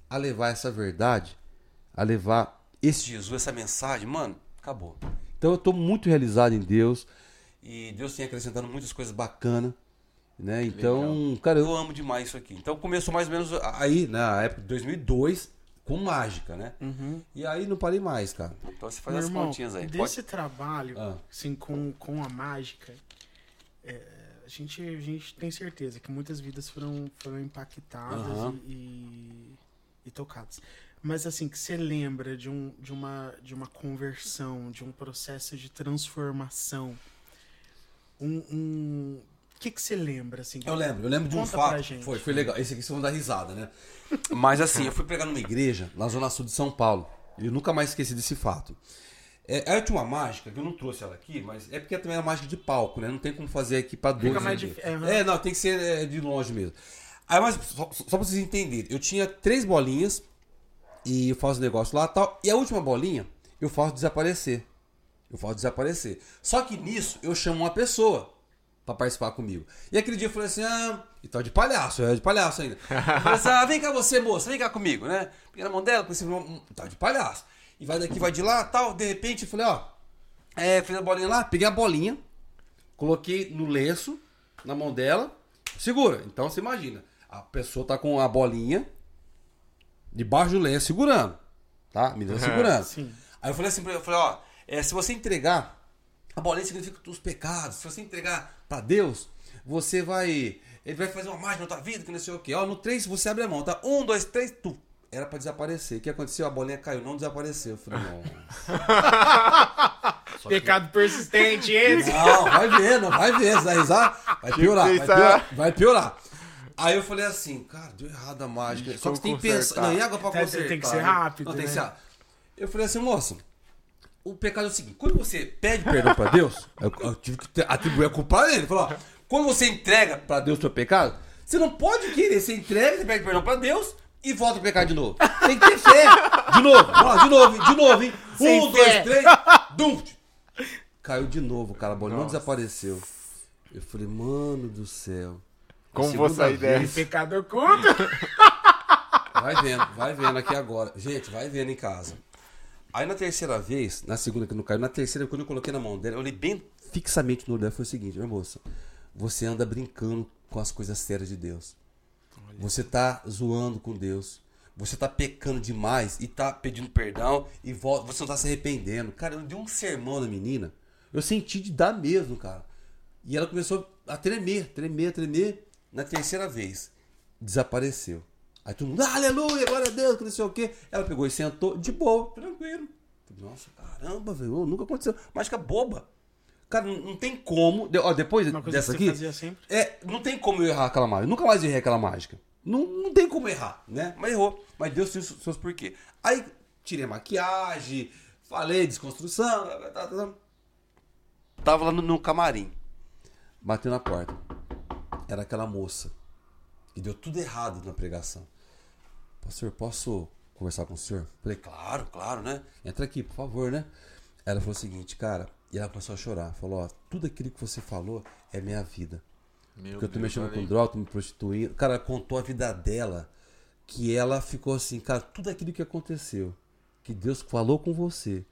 a levar essa verdade, a levar esse Jesus, essa mensagem, mano, acabou. Então eu tô muito realizado em Deus e Deus tem acrescentado muitas coisas bacanas. Né? Então, cara, eu amo demais isso aqui. Então começou mais ou menos aí, na época de 2002, com mágica, né? E aí não parei mais, cara. Então você faz Meu as irmão, continhas aí. desse Pode... trabalho, Ah. assim, com, com a mágica, é, a, gente, a gente tem certeza que muitas vidas foram, foram impactadas Aham. e, e, e tocadas. Mas assim, que você lembra de, um, de, uma, de uma conversão, de um processo de transformação. Um. um... O que, que você lembra, assim? Eu lembro, eu lembro de um fato. Foi, foi legal. Esse aqui vocês vão dar risada, né? Mas assim, eu fui pregar numa igreja na zona sul de São Paulo. E eu nunca mais esqueci desse fato. É, eu tinha uma mágica, que eu não trouxe ela aqui, mas é porque também é mágica de palco, né? Não tem como fazer aqui pra 12 mais ninguém. dif- é. É, não, tem que ser é, de longe mesmo. Aí, mas só, só pra vocês entenderem, eu tinha três bolinhas e eu faço negócio lá e tal. E a última bolinha eu faço desaparecer. Eu faço desaparecer. Só que nisso eu chamo uma pessoa pra participar comigo. E aquele dia eu falei assim, ah, e tá de palhaço, é de palhaço ainda. Eu falei assim, ah, vem cá você, moça, vem cá comigo, né? Peguei na mão dela, pensei, "Hum, tá de palhaço. E vai daqui, vai de lá, tal. De repente eu falei, ó, é, fiz a bolinha lá, peguei a bolinha, coloquei no lenço, na mão dela, segura. Então você imagina, a pessoa tá com a bolinha debaixo do lenço segurando, tá? A menina segurando. Sim. Aí eu falei assim pra ele, eu falei, ó, é, se você entregar, a bolinha significa os pecados. Se você entregar pra Deus, você vai. Ele vai fazer uma mágica na tua vida, que não sei o quê. Ó, no 3 você abre a mão, tá? Um, dois, três, tu. Era pra desaparecer. O que aconteceu? A bolinha caiu, não desapareceu. Eu falei, não. [laughs] Pecado persistente, esse. Não, vai ver, não vai ver. Dá risada, vai piorar, vai pensar. piorar, vai piorar. Aí eu falei assim, cara, deu errado a mágica. Só que você tem que pensar. Não, e água pra Tem- consertar? tem que ser né? rápido, Não, tem que né? ser Eu falei assim, moça, o pecado é o seguinte: quando você pede perdão pra Deus, eu, eu tive que atribuir a culpa a ele. Falou, ó, quando você entrega pra Deus o seu pecado, você não pode querer, você entrega, você pede perdão pra Deus e volta a pecar de novo. Tem que ter fé. De novo, de novo, de novo, hein? Sem um, fé. dois, três, dum. Caiu de novo, cara, a bola não Nossa. desapareceu. Eu falei, mano do céu. Como Segunda vou sair vez. dessa? Pecado oculto. Vai vendo, vai vendo aqui agora. Gente, vai vendo em casa. Aí na terceira vez, na segunda que não caiu, na terceira, quando eu coloquei na mão dela, eu olhei bem fixamente no olho dela, foi o seguinte, minha moça, você anda brincando com as coisas sérias de Deus. Você tá zoando com Deus. você tá pecando demais e tá pedindo perdão e volta, você não tá se arrependendo. Cara, eu dei um sermão na menina. Eu senti de dar mesmo, cara. E ela começou a tremer, tremer, tremer. Na terceira vez, desapareceu. Aí todo mundo, aleluia, glória a Deus, que não sei o quê. Ela pegou e sentou de boa, tranquilo. Nossa, caramba, velho, nunca aconteceu. Mágica boba. Cara, não, tem como. Ó, depois dessa aqui. É, não tem como eu errar aquela mágica. Nunca mais errei aquela mágica. Não, não tem como errar, né? Mas errou. Mas Deus os seus porquê. Aí tirei a maquiagem, falei desconstrução. tá, tá, tá. Tava lá no, no camarim. Bateu na porta. Era aquela moça. E deu tudo errado na pregação. Pastor, posso conversar com o senhor? Falei, claro, claro, né? Entra aqui, por favor, né? Ela falou o seguinte, cara, e ela começou a chorar. Falou, ó, tudo aquilo que você falou é minha vida. Meu Porque eu tô Deus, mexendo com droga, tô me prostituindo. Cara, contou a vida dela. Que ela ficou assim, cara, tudo aquilo que aconteceu, que Deus falou com você,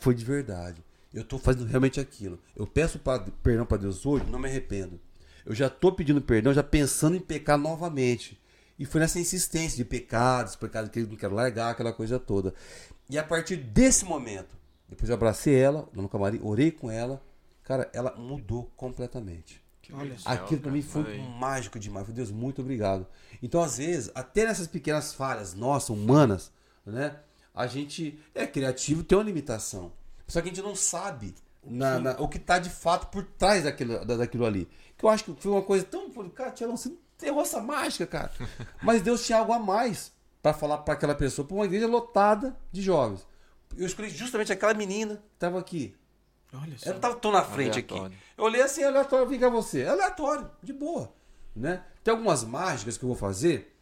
foi de verdade. Eu tô fazendo realmente aquilo. Eu peço pra, perdão pra Deus hoje, não me arrependo. Eu já tô pedindo perdão, já pensando em pecar novamente. E foi nessa insistência de pecados, pecados que eu não quero largar, aquela coisa toda. E a partir desse momento, depois eu abracei ela, lá no camarim, orei com ela, cara, ela mudou completamente. Que Olha Aquilo pra cara. mim foi mágico demais. Foi Deus, muito obrigado. Então, às vezes, até nessas pequenas falhas nossas, humanas, né? A gente é criativo, tem uma limitação. Só que a gente não sabe na- na- o que tá de fato por trás daquilo, da- daquilo ali. Que eu acho que foi uma coisa tão. Cara, Tielão, você não errou essa mágica, cara. [laughs] Mas Deus tinha algo a mais pra falar pra aquela pessoa, pra uma igreja lotada de jovens. Eu escolhi justamente aquela menina que tava aqui. Olha só. Eu não tava tão na frente Aleatório. aqui. Eu olhei assim, aleatório, vem cá você. É aleatório, de boa. Né? Tem algumas mágicas que eu vou fazer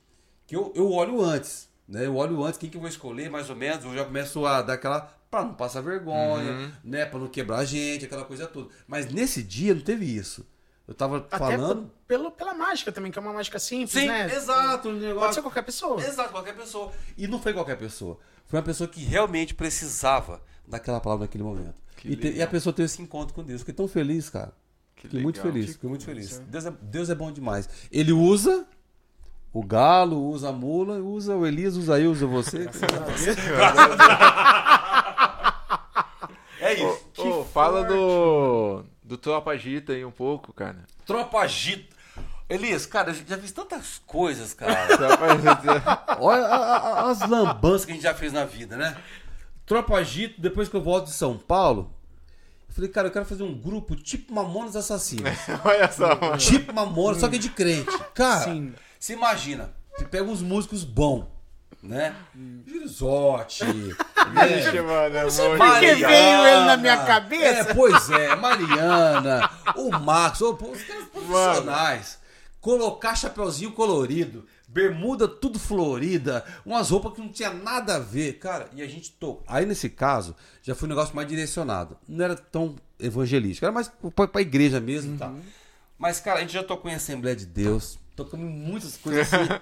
que eu, eu olho antes. Né? Eu olho antes quem que eu vou escolher, mais ou menos. Eu já começo a dar aquela. pra não passar vergonha, Uhum. né? Pra não quebrar a gente, aquela coisa toda. Mas nesse dia não teve isso. Eu tava Até falando. pelo, pela mágica também, que é uma mágica simples, Sim, né? exato. Um negócio... Pode ser qualquer pessoa. Exato, qualquer pessoa. E não foi qualquer pessoa. Foi uma pessoa que realmente precisava daquela palavra naquele momento. E, te- e a pessoa teve esse encontro com Deus. Fiquei tão feliz, cara. Que Fiquei muito legal. feliz, Que fiquei muito feliz. Deus é, Deus é bom demais. Ele usa o galo, usa a mula, usa o Elias, usa eu, usa você. [laughs] [laughs] é isso. Ô, fala do. Do Tropa Gita aí um pouco, cara. Tropa agita. Elias, cara, eu já fiz tantas coisas, cara. [laughs] Olha a- a- as lambanças que a gente já fez na vida, né? Tropa Agito, depois que eu volto de São Paulo, eu falei, cara, eu quero fazer um grupo tipo Mamonas Assassinos. [laughs] Olha só, mano. tipo Mamonas, só que de crente. Cara, Sim. você imagina, você pega uns músicos bons, né? Girizotti, [laughs] Vixe, mano, é Por que veio ele na minha cabeça? É, pois é, Mariana, o Max, os caras profissionais. Colocar chapeuzinho colorido, bermuda tudo florida, umas roupas que não tinha nada a ver, cara. E a gente tocou. Aí nesse caso, já foi um negócio mais direcionado. Não era tão evangelístico, era mais pra, pra igreja mesmo e tal. Mas, cara, a gente já tocou em Assembleia de Deus, tocamos em muitas coisas assim. [laughs]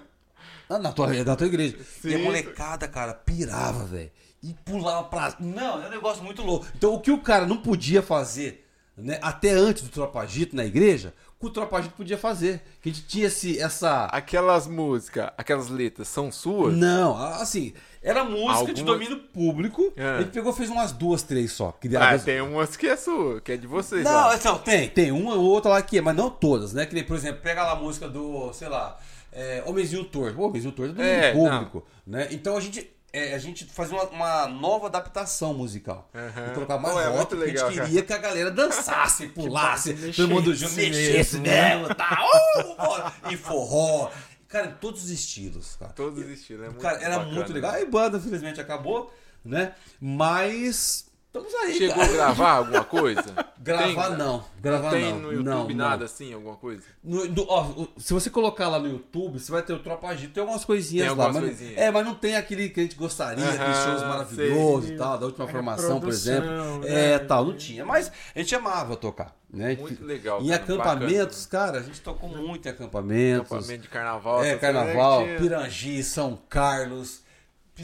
Na, tua, na tua igreja. E a Sim. molecada, cara, pirava, velho. E pulava pra. Não, é um negócio muito louco. Então, o que o cara não podia fazer, né, até antes do Tropagito na igreja, que o Tropagito podia fazer. Que a gente tinha esse, essa. Aquelas músicas, aquelas letras, são suas? Não, assim, era música de domínio público. É. A gente pegou fez umas duas, três só. Que Ah, tem umas que é sua, que é de vocês. Não, lá. então, tem, tem uma ou outra lá que é, mas não todas, né? Que nem, por exemplo, pega lá a música do, sei lá, é, Homenzinho Torto. Pô, Homenzinho Torto é do É, domínio público, né? Então a gente, é, a gente fazia uma, uma nova adaptação musical. Aham. E colocar mais Pô, é rock, porque legal, a gente queria que a galera dançasse, [laughs] pulasse, todo mundo junto, mexesse mesmo, nela, tá? [laughs] Uh, e forró. Cara, em todos os estilos, cara. Todos os estilos, é muito Cara, era bacana. muito legal. Aí banda, infelizmente, acabou, né? Mas estamos aí, Chegou cara. a gravar alguma coisa? [laughs] Gravar Tem- não, gravar Tem não. no YouTube não, nada não. assim, alguma coisa? No- do- ó, se você colocar lá no YouTube, você vai ter o Tropa Agito, tem algumas coisinhas Tem lá. algumas mas, coisinhas. É, mas não tem aquele que a gente gostaria, aqueles Aham, shows maravilhosos e tal, da última A formação, por exemplo. reprodução, É, né? tal, não tinha. Mas a gente amava tocar, né? Muito legal, Em cara, acampamentos, cara, a gente tocou muito em acampamentos. Acampamento de carnaval. É, carnaval, né, Pirangi, São Carlos.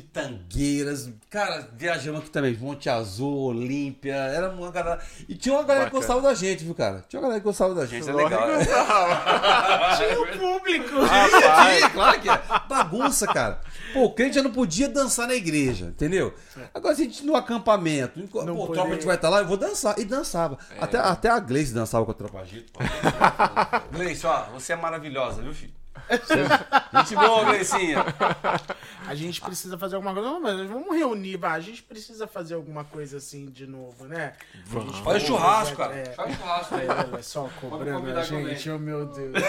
Pitangueiras. Cara, viajamos aqui também. Monte Azul, Olímpia. Era uma galera. E tinha uma galera que Bacana. gostava da gente, viu, cara? Tinha uma galera que gostava da gente. Isso é legal. que gostava. [laughs] Tinha o público. Rapaz, Sim, claro que é. Bagunça, cara. Pô, o crente já não podia dançar na igreja, entendeu? Agora, se a gente no acampamento, em- pô, Não tropa, a gente vai estar lá, eu vou dançar. E dançava. Até, até a Gleice dançava com a tropa Gito. [laughs] Gleice, ó, você é maravilhosa, viu, filho? Gente boa, Gleicinha. A gente precisa fazer alguma coisa. Não, mas vamos reunir, vai. A gente precisa fazer alguma coisa assim de novo, né? Vamos. Faz churrasco, cara. É, Faz churrasco aí. é, olha só cobrando a gente, oh meu Deus. [laughs]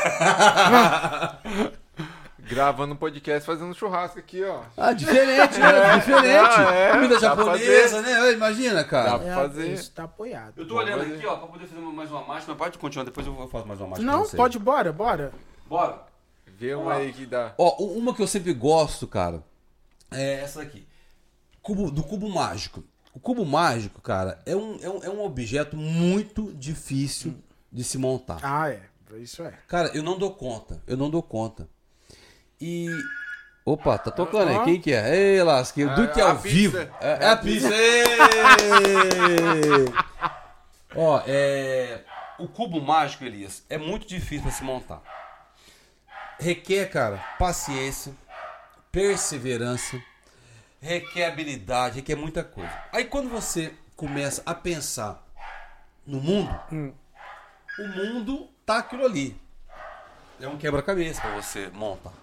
Gravando um podcast, fazendo churrasco aqui, ó. Ah, diferente, né? Diferente. Ah, é. Comida Dá japonesa, né? Imagina, Dá cara. pra É, fazer. Isso tá apoiado. Eu tô olhando aqui, ó, pra poder fazer mais uma mas pode continuar, depois eu faço mais uma mágica. Não, pra você. pode, bora, bora. Bora. Vê uma aí que dá. Ó, uma que eu sempre gosto, cara, é essa daqui. Cubo, do cubo mágico. O cubo mágico, cara, é um, é um, é um objeto muito difícil de se montar. Ah, é. Isso é. Cara, eu não dou conta. Eu não dou conta. E. Opa, tá tocando aí. Quem que é? Ei, lasqueiro. Do É que é ao pizza. vivo. É, é a pizza. Ei! [laughs] Ó, é. O cubo mágico, Elias, é muito difícil pra se montar. Requer, cara, paciência, perseverança, requer habilidade, requer muita coisa. Aí quando você começa a pensar no mundo, o mundo tá aquilo ali. É um quebra-cabeça pra você montar.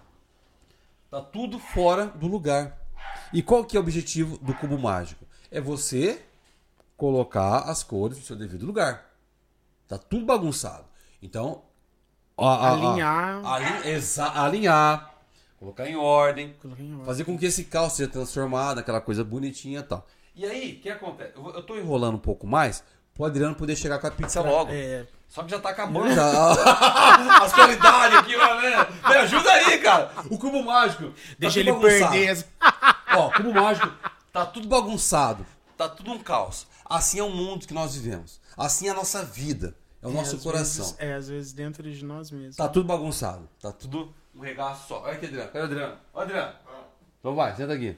Tá tudo fora do lugar. E qual que é o objetivo do cubo mágico? É você colocar as cores no seu devido lugar. Tá tudo bagunçado. Então, a- a- a- Alinhar. alinhar, colocar em ordem, Coloquei em ordem. fazer com que esse caos seja transformado, aquela coisa bonitinha e tal. E aí, o que acontece? Eu, eu tô enrolando um pouco mais pro Adriano poder chegar com a pizza logo. É, Só que já tá acabando já. [laughs] As qualidades aqui, mano. né? Me ajuda aí, cara. O cubo mágico. tá deixa tudo ele bagunçado. perder. Ó, cubo mágico. Tá tudo bagunçado. Tá tudo um caos. Assim é o mundo que nós vivemos. Assim é a nossa vida. É o É, nosso às coração. vezes- é, às vezes dentro de nós mesmos. Tá tudo bagunçado. Tá tudo um regaço só. Olha aqui, Adriano. Cadê o Adriano? Ó, Adriano. Então vai, senta aqui.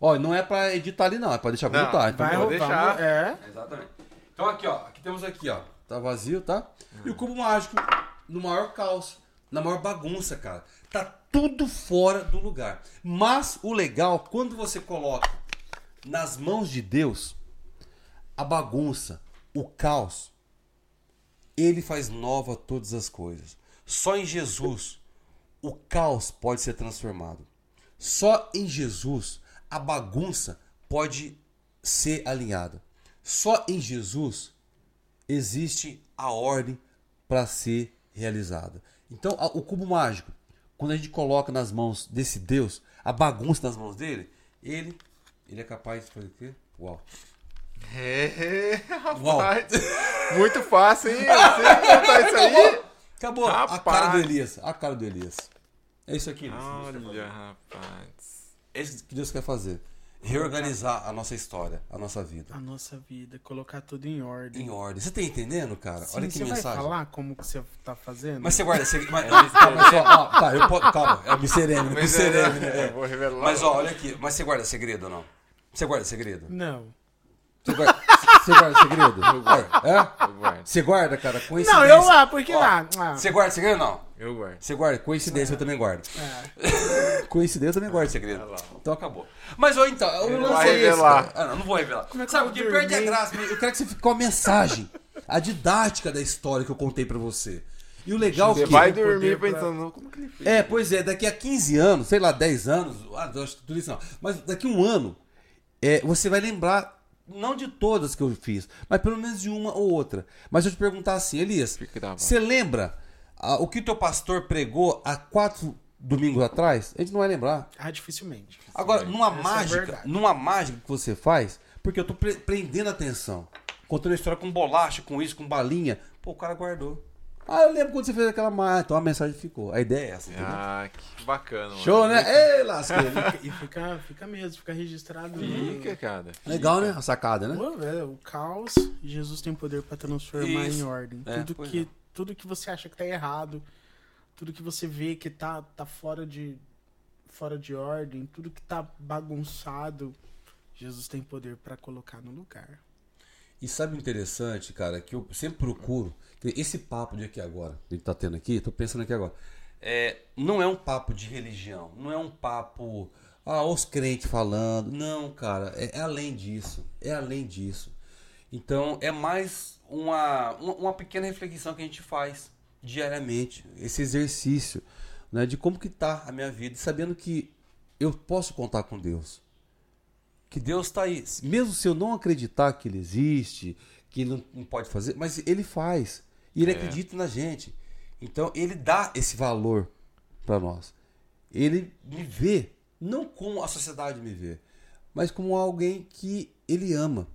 Ó, não é pra editar ali, não. É pra deixar Não, voltar. Então, Vai Vou roubar. deixar. É. Exatamente. Então aqui, ó. Aqui temos aqui, ó. Tá vazio, tá? E o cubo mágico no maior caos, na maior bagunça, cara. Tá tudo fora do lugar. Mas o legal, quando você coloca nas mãos de Deus, a bagunça, o caos, ele faz nova todas as coisas. Só em Jesus o caos pode ser transformado. Só em Jesus a bagunça pode ser alinhada. Só em Jesus existe a ordem para ser realizada. Então, o cubo mágico, quando a gente coloca nas mãos desse Deus, a bagunça nas mãos dele, ele, ele é capaz de fazer o quê? Uau. É, [laughs] Uau. rapaz. Muito fácil, hein? Você contar isso aí? Acabou. A cara do Elias. A cara do Elias. É isso aqui. Elias. Olha, rapaz. É isso que Deus quer fazer. Reorganizar a nossa história, a nossa vida. A nossa vida, colocar tudo em ordem. Em ordem. Você tá entendendo, cara? Sim, Olha que você vai mensagem. falar como que você tá fazendo? Mas você guarda. Você, mas, tá, mas ó, ó, tá, eu posso. Calma, é o Miserene, Mas Miserene, é, né? eu vou revelar. Mas ó, olha aqui. Mas você guarda segredo ou não? Você guarda segredo? Não. Você guarda, você guarda segredo? É? Eu guardo. Você guarda, cara, coincidência. Não, eu lá, porque Ó, lá. ah, Você guarda segredo ou não? Eu guardo. Você guarda. Coincidência, eu também guardo. é. [laughs] Coincidência, eu também guardo segredo. Então acabou. Mas, ó, então, o lance vai é esse, revelar. cara. Ah, não, não vou revelar. Como é que Sabe, eu porque vou perde a dormir? graça. Eu quero que você fique com a mensagem, a didática da história que eu contei pra você. E o legal Você que... vai dormir pra- pensando, como que ele fez? É, pois é, daqui a 15 anos, sei lá, 10 anos, ah, eu acho que tudo isso não. Mas daqui a um ano, é, você vai lembrar, não de todas que eu fiz, mas pelo menos de uma ou outra. Mas eu te perguntar assim, Elias, você lembra ah, o que o teu pastor pregou há quatro domingos atrás? A gente não vai lembrar. Ah, dificilmente. Agora, numa Essa é mágica, verdade. numa mágica que você faz, porque eu tô pre- prendendo a atenção. Contando a história com bolacha, com isso, com balinha. Pô, o cara guardou. Ah, eu lembro quando você fez aquela mágica. Então a mensagem ficou. A ideia é essa, entendeu? Ah, que bacana, mano. Show, né? Ei, lasqueiro. E fica, fica mesmo, fica registrado. no- Fica, cara. Legal, né? A sacada, né? Pô, é, o caos, Jesus tem poder pra transformar Isso. em ordem. É, tudo, que, é. tudo que você acha que tá errado, tudo que você vê que tá, tá fora de. fora de ordem, tudo que tá bagunçado, Jesus tem poder para colocar no lugar. E sabe o interessante, cara, que eu sempre procuro. Esse papo de aqui agora, que a gente tá tendo aqui, tô pensando aqui agora. É, não é um papo de religião, não é um papo. Ah, os crentes falando. Não, cara, é, é além disso. É além disso. Então é mais uma, uma, pequena reflexão que a gente faz diariamente. Esse exercício né, de como que tá a minha vida, sabendo que eu posso contar com Deus. Que Deus está aí. Mesmo se eu não acreditar que Ele existe, que Ele não pode fazer, mas Ele faz. E Ele é. acredita na gente. Então Ele dá esse valor para nós. Ele me vê, não como a sociedade me vê, mas como alguém que Ele ama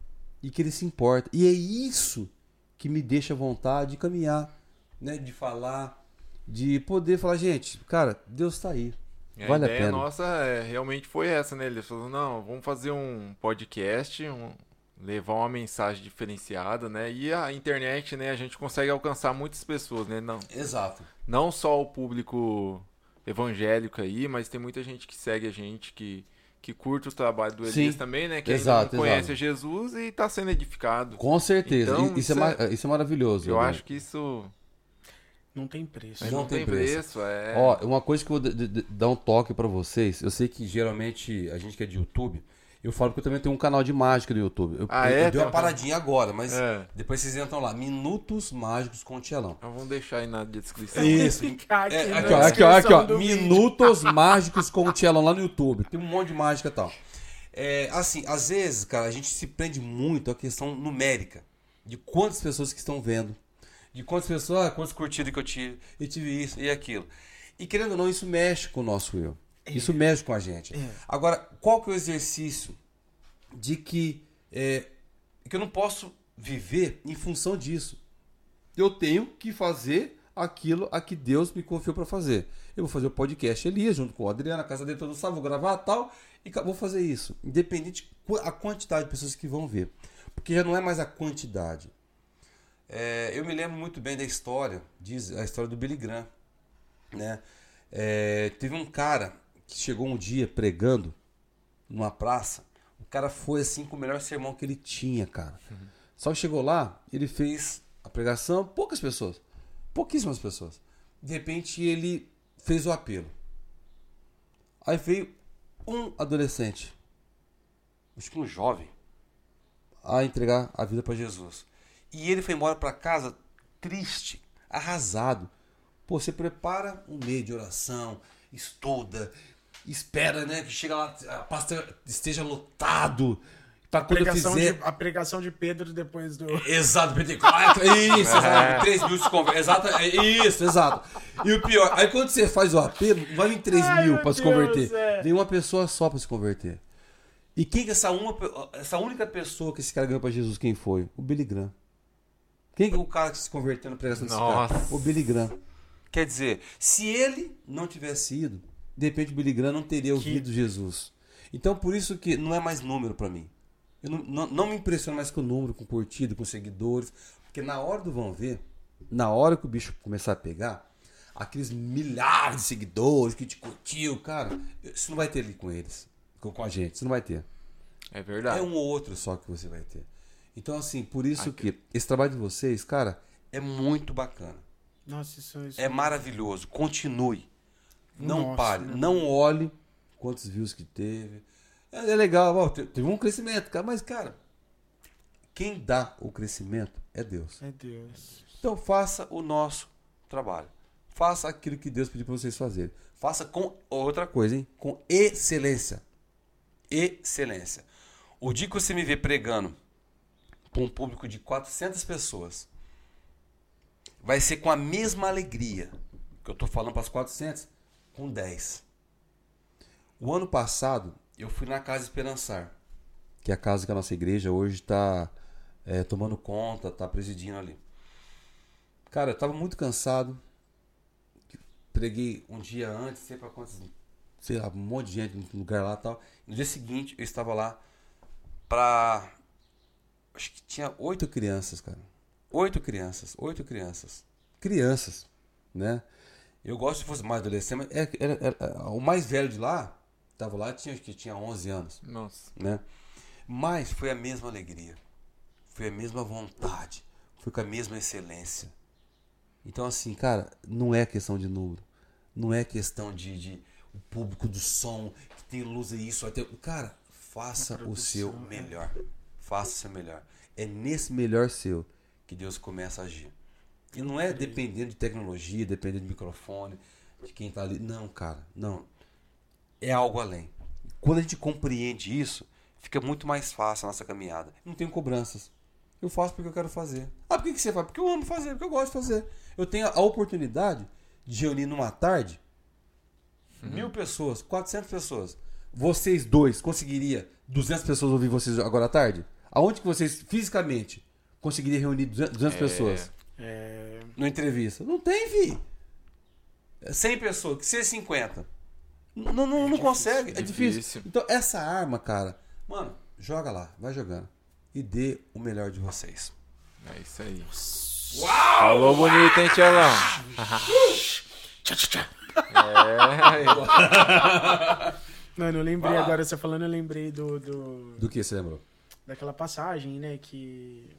e que Ele se importa. E é isso que me deixa vontade de caminhar, né, de falar, de poder falar, gente, cara, Deus está aí. A vale ideia a pena. nossa é, realmente foi essa, né? Ele falou, não, vamos fazer um podcast, um, levar uma mensagem diferenciada, né? E a internet, né, a gente consegue alcançar muitas pessoas, né? Não, Exato. Não só o público evangélico aí, mas tem muita gente que segue a gente, que, que curte o trabalho do Elias Sim. também, né? Que exato, não conhece exato. Jesus e está sendo edificado. Com certeza. Então, isso, é isso, é, isso é maravilhoso. Eu né? acho que isso não tem preço. Não, não tem, tem preço. preço. é. Ó, uma coisa que eu vou dar um toque para vocês. Eu sei que geralmente a gente que é de YouTube, eu falo que eu também tenho um canal de mágica no YouTube. Eu, ah, eu, é? eu dei uma paradinha agora, mas é. depois vocês entram lá. Minutos Mágicos com o Tielão. Então vamos deixar aí na descrição. Isso. [laughs] aqui, é, aqui, ó, aqui, ó, aqui, ó. Minutos [laughs] Mágicos com o Tielão lá no YouTube. Tem um monte de mágica e tal. É, assim, às vezes, cara, a gente se prende muito à questão numérica. De quantas pessoas que estão vendo de quantas pessoas, ah, quantas curtidas que eu tive, e tive isso e aquilo. E querendo ou não, isso mexe com o nosso eu. É. Isso mexe com a gente. É. Agora, qual que é o exercício de que, é, que eu não posso viver em função disso? Eu tenho que fazer aquilo a que Deus me confiou para fazer. Eu vou fazer o podcast Elias junto com o Adriano, a casa dele todo sábado, vou gravar tal, e vou fazer isso. Independente a quantidade de pessoas que vão ver. Porque já não é mais a quantidade, é, eu me lembro muito bem da história, diz a história do Billy Graham. Né? É, teve um cara que chegou um dia pregando numa praça. O cara foi assim com o melhor sermão que ele tinha, cara. Uhum. Só que chegou lá, ele fez a pregação, poucas pessoas, pouquíssimas pessoas. De repente ele fez o apelo. Aí veio um adolescente, acho que um jovem, a entregar a vida para Jesus. E ele foi embora para casa triste, arrasado. Pô, você prepara um meio de oração, estuda, espera, né, que chega lá, a pasta esteja lotado. Pra a, pregação fizer... de, a pregação de Pedro depois do. [laughs] Exato, Pentecostes. [laughs] Isso, exato. 3 mil se convertem. Exato, é isso, exato. E o pior, aí quando você faz o apelo, vai vir 3 Ai, mil para se converter. É. Vem uma pessoa só para se converter. E quem que essa, uma, essa única pessoa que esse cara ganhou para Jesus, quem foi? O Billy Graham. Quem é o cara que se converteu na pregação desse Nossa. cara? O Billy Graham. Quer dizer, se ele não tivesse ido, de repente o Billy Graham não teria ouvido que... Jesus. Então por isso que não é mais número para mim. Eu não, não, não, me impressiona mais com o número, com curtida, com seguidores. Porque na hora do vão ver, na hora que o bicho começar a pegar, aqueles milhares de seguidores que te curtiu, cara, você não vai ter ali com eles, com, a gente, você não vai ter. É verdade. É um ou outro só que você vai ter. Então, assim, por isso Aqui. que esse trabalho de vocês, cara, é muito bacana. Nossa, isso, isso é maravilhoso. Continue. Não Nossa, pare. Né? Não olhe quantos views que teve. É, é legal, ó, teve um crescimento, cara, mas, cara, quem dá o crescimento é Deus. É Deus. Então faça o nosso trabalho. Faça aquilo que Deus pediu para vocês fazerem. Faça com outra coisa, hein? Com excelência. Excelência. O dia que você me vê pregando para um público de 400 pessoas, vai ser com a mesma alegria que eu estou falando para as 400, com 10. O ano passado, eu fui na Casa Esperançar, que é a casa que a nossa igreja hoje está é, tomando conta, está presidindo ali. Cara, eu estava muito cansado. Preguei um dia antes, sei quantos, sei lá, um monte de gente no lugar lá e tal. No dia seguinte, eu estava lá para acho que tinha oito crianças, cara. Oito crianças, oito crianças. Crianças, né? Eu gosto se fosse mais adolescente, mas é- era- era- o mais velho de lá, tava lá, tinha, acho que tinha 11 anos, Nossa. né? Mas foi a mesma alegria, foi a mesma vontade, foi com a mesma excelência. Então, assim, cara, não é questão de número, não é questão de, de o público do som, que tem luz e isso, até, cara, faça o seu melhor, faça o seu melhor. É nesse melhor seu que Deus começa a agir. E não é dependendo de tecnologia, dependendo de microfone, de quem tá ali. Não, cara, não. É algo além. Quando a gente compreende isso, fica muito mais fácil a nossa caminhada. Não tenho cobranças. Eu faço porque eu quero fazer. Ah, por que, você faz? Porque eu amo fazer, porque eu gosto de fazer. Eu tenho a oportunidade de reunir numa tarde mil pessoas, 400 pessoas. Vocês dois conseguiria 200 pessoas ouvir vocês agora à tarde? Aonde que vocês fisicamente conseguiriam reunir 200, 200 pessoas? É, numa entrevista. Não tem, vi. 100 pessoas, que seja 50. Não, não, não consegue, é difícil. difícil. Então, essa arma, cara, mano, joga lá, vai jogando. E dê o melhor de vocês. É isso aí. Falou bonito, hein, Tielão? tchá, [laughs] tchá, tchá. É, Mano, eu lembrei agora, você falando, eu lembrei do, do, Do que você lembrou? Daquela passagem, né? Que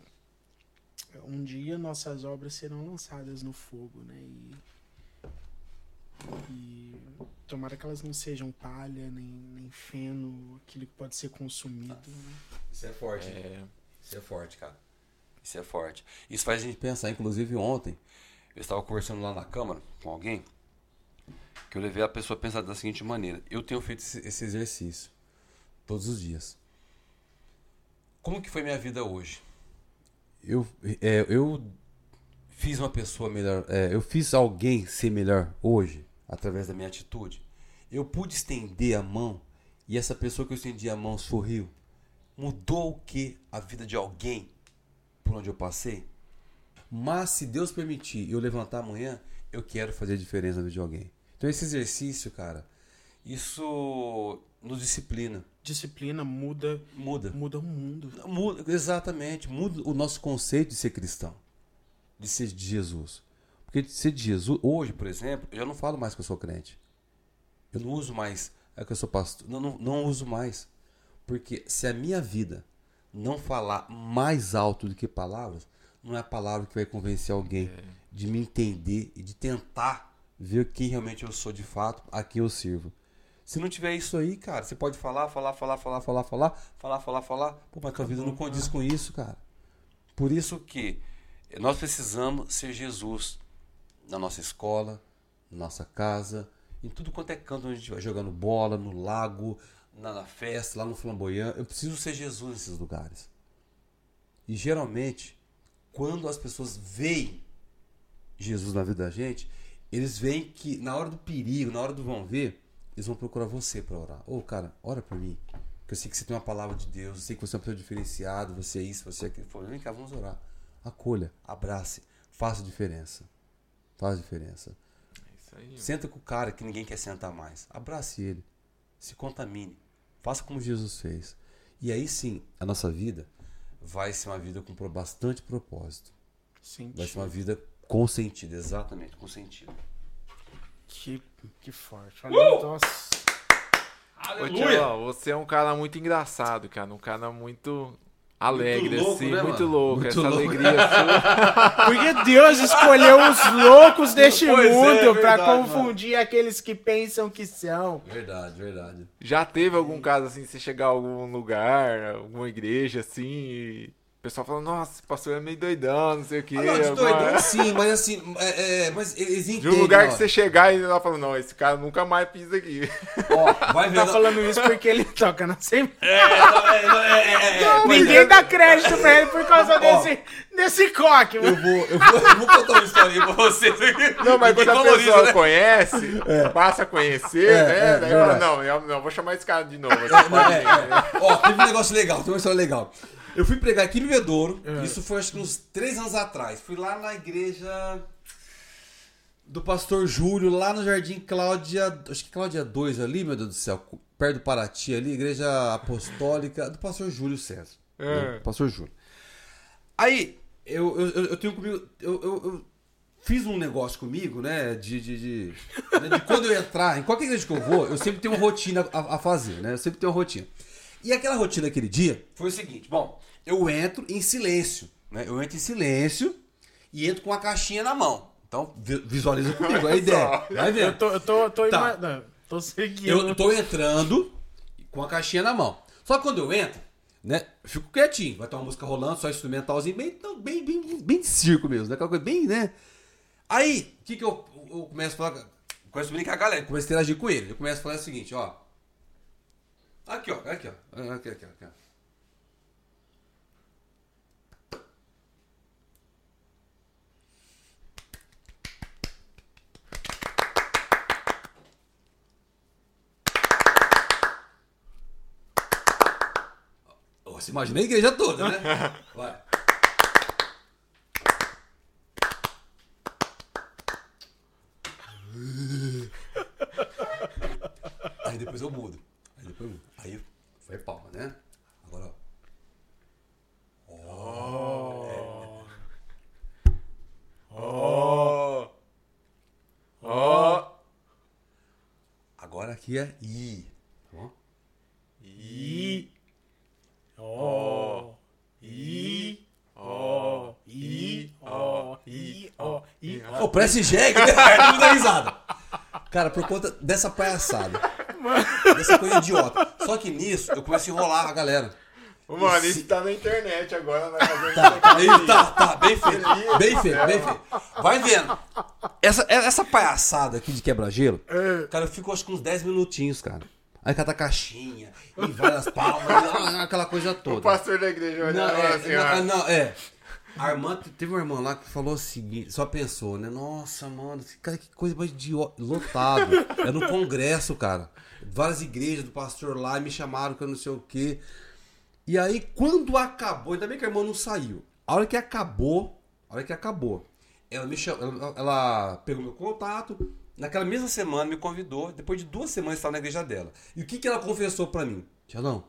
um dia nossas obras serão lançadas no fogo, né? E, e tomara que elas não sejam palha, nem, nem feno, aquilo que pode ser consumido. Né? Isso é forte. é, Isso é forte, cara. Isso é forte. Isso faz a gente pensar. Inclusive, ontem, eu estava conversando lá na Câmara com alguém, que eu levei a pessoa a pensar da seguinte maneira. Eu tenho feito esse, esse exercício todos os dias. Como que foi minha vida hoje? Eu, é, eu fiz uma pessoa melhor, é, eu fiz alguém ser melhor hoje, através da minha atitude. Eu pude estender a mão e essa pessoa que eu estendi a mão sorriu. Mudou o que? A vida de alguém por onde eu passei? Mas se Deus permitir eu levantar amanhã, eu quero fazer diferença na vida de alguém. Então esse exercício, cara, isso nos disciplina. Disciplina muda, Muda. muda o mundo. Muda, exatamente. Muda o nosso conceito de ser cristão. De ser de Jesus. Porque de ser de Jesus, hoje, por exemplo, eu não falo mais que eu sou crente. Eu não uso mais é que eu sou pastor. Não, não, não uso mais. Porque se a minha vida não falar mais alto do que palavras, não é a palavra que vai convencer alguém de me entender e de tentar ver quem realmente eu sou de fato, a quem eu sirvo. Se não tiver isso aí, cara, você pode falar, falar, falar, falar, falar, falar, falar, falar, falar. Pô, mas tua vida não condiz com isso, cara. Por isso que nós precisamos ser Jesus na nossa escola, na nossa casa, em tudo quanto é canto onde a gente vai jogando bola, no lago, na, na festa, lá no flamboyant. Eu preciso ser Jesus nesses lugares. E geralmente, quando as pessoas veem Jesus na vida da gente, eles veem que na hora do perigo, na hora do vão ver, eles vão procurar você para orar. Ô, cara, ora por mim. Que eu sei que você tem uma palavra de Deus, eu sei que você é uma pessoa diferenciada, você é isso, você é aquilo. Vem cá, vamos orar. Acolha, abrace, faça diferença. Faz diferença. isso aí. Senta com o cara que ninguém quer sentar mais. Abrace ele. Se contamine. Faça como Jesus fez. E aí sim, a nossa vida vai ser uma vida com bastante propósito. Sentido. Vai ser uma vida com sentido, exatamente, com sentido. Que, que forte. Olha, nossa. Ô, Tielão, você é um cara muito engraçado, cara. Um cara muito alegre, Muito louco, assim, né, muito mano? louco. Muito essa louco. alegria sua. [laughs] [laughs] Porque Deus escolheu os loucos deste Pois é, mundo pra verdade, confundir aqueles que pensam que são. Verdade, verdade. Já teve algum caso assim, você chegar a algum lugar, alguma igreja assim, e pessoal falando, nossa, esse pastor é meio doidão, não sei o quê. Ah, não, de doidão mas- sim, mas assim, é, é, mas eles De entendem. um lugar ó. que você chegar e ela fala, não, esse cara nunca mais pisa aqui. Ó, [laughs] vai ver. Tá falando isso porque ele toca na Assembleia. É, não, é, é, Ninguém dá crédito pra ele por causa desse, desse coque, Eu mano. vou, eu vou, eu vou contar uma historinha pra vocês. Não, mas quando a pessoa né? conhece, passa a conhecer, É, né? é, Daí fala, não, eu não, vou chamar esse cara de novo. É, é. Ó, teve um negócio legal, teve uma história legal. Eu fui pregar aqui no Bebedouro, isso foi acho que uns três anos atrás. Fui lá na igreja do pastor Júlio, lá no Jardim Cláudia, acho que Cláudia 2 ali, meu Deus do céu, perto do Paraty ali, igreja apostólica do pastor Júlio César. É. né? Pastor Júlio. Aí, eu, eu, eu- eu tenho comigo, eu, eu, eu fiz um negócio comigo, né? De, de, de, né, de quando eu entrar, em qualquer igreja que eu vou, eu sempre tenho uma rotina a, a fazer, né? Eu sempre tenho uma rotina. E aquela rotina aquele dia foi o seguinte: bom, eu entro em silêncio, né? Eu entro em silêncio e entro com a caixinha na mão. Então, vi- visualiza comigo a ideia. Vai ver. Eu tô, eu tô, tô, Tá. ima- não, tô seguindo. Eu tô entrando com a caixinha na mão. Só que quando eu entro, né? eu Fico quietinho. Vai ter uma música rolando, só instrumentalzinho, bem, não, bem, bem, bem de circo mesmo, né? Aquela coisa bem, né? Aí, o que que eu, eu começo a falar? Começo a brincar com a galera, começo a interagir com ele. Eu começo a falar o seguinte, ó. Aqui, ó, aqui, ó. Aqui, aqui, aqui. Você imagina a igreja toda, né? [laughs] Vai. Aí depois eu mudo. Aí depois. Aí foi palma, né? Agora, ó. Ó. Ó. Agora aqui é I. Tá bom? I. Ó. I. Ó. I. Ó. I. Ó. I. Ô, parece jegue, né? [laughs] Não dá risada. Cara, por conta dessa palhaçada. Dessa coisa idiota. Só que nisso, eu começo a enrolar a galera. Ô, Mano, isso tá na internet agora, né? Fazendo Tá, isso aí, tá, tá, bem feito. Bem feito, bem feito. Vai vendo. Essa, essa palhaçada aqui de quebra-gelo, cara, eu fico acho que uns 10 minutinhos, cara. Aí cata a caixinha, e várias palmas, [laughs] aquela coisa O toda. pastor da igreja Não, olhando é, assim, não, ó. não, é. A irmã, teve uma irmã lá que falou o seguinte, só pensou, né? Nossa, mano, cara, que coisa mais idiota. Lotado. É no congresso, cara. Várias igrejas do pastor lá me chamaram que eu não sei o quê. E aí, quando acabou, ainda bem que a irmã não saiu. A hora que acabou, a hora que acabou, ela me chamou, ela, ela pegou meu contato, naquela mesma semana me convidou, depois de duas semanas estava na igreja dela. E o que, que ela confessou pra mim? Tiagão,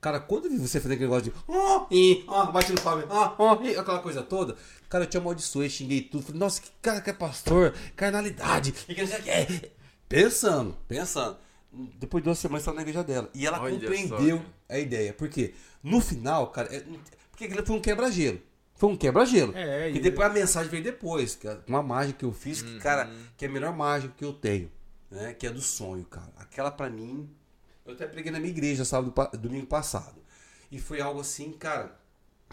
cara, quando eu vi você fazer aquele negócio de ó, e, ó, batendo palma, ó, ó, e, aquela coisa toda, cara, eu te amaldiçoei, xinguei tudo, falei, nossa, que cara que é pastor, carnalidade, e que não sei o que. Pensando, pensando. Depois de duas semanas estava na igreja dela. E ela Olha compreendeu só, a ideia. Porque no final, cara, é- porque aquilo foi um quebra-gelo. Foi um quebra-gelo. É, e e- depois a mensagem veio depois. Que é uma mágica que eu fiz, que, cara, que é a melhor mágica que eu tenho. Né? Que é do sonho, cara. Aquela pra mim. Eu até preguei na minha igreja sábado, domingo passado. E foi algo assim, cara.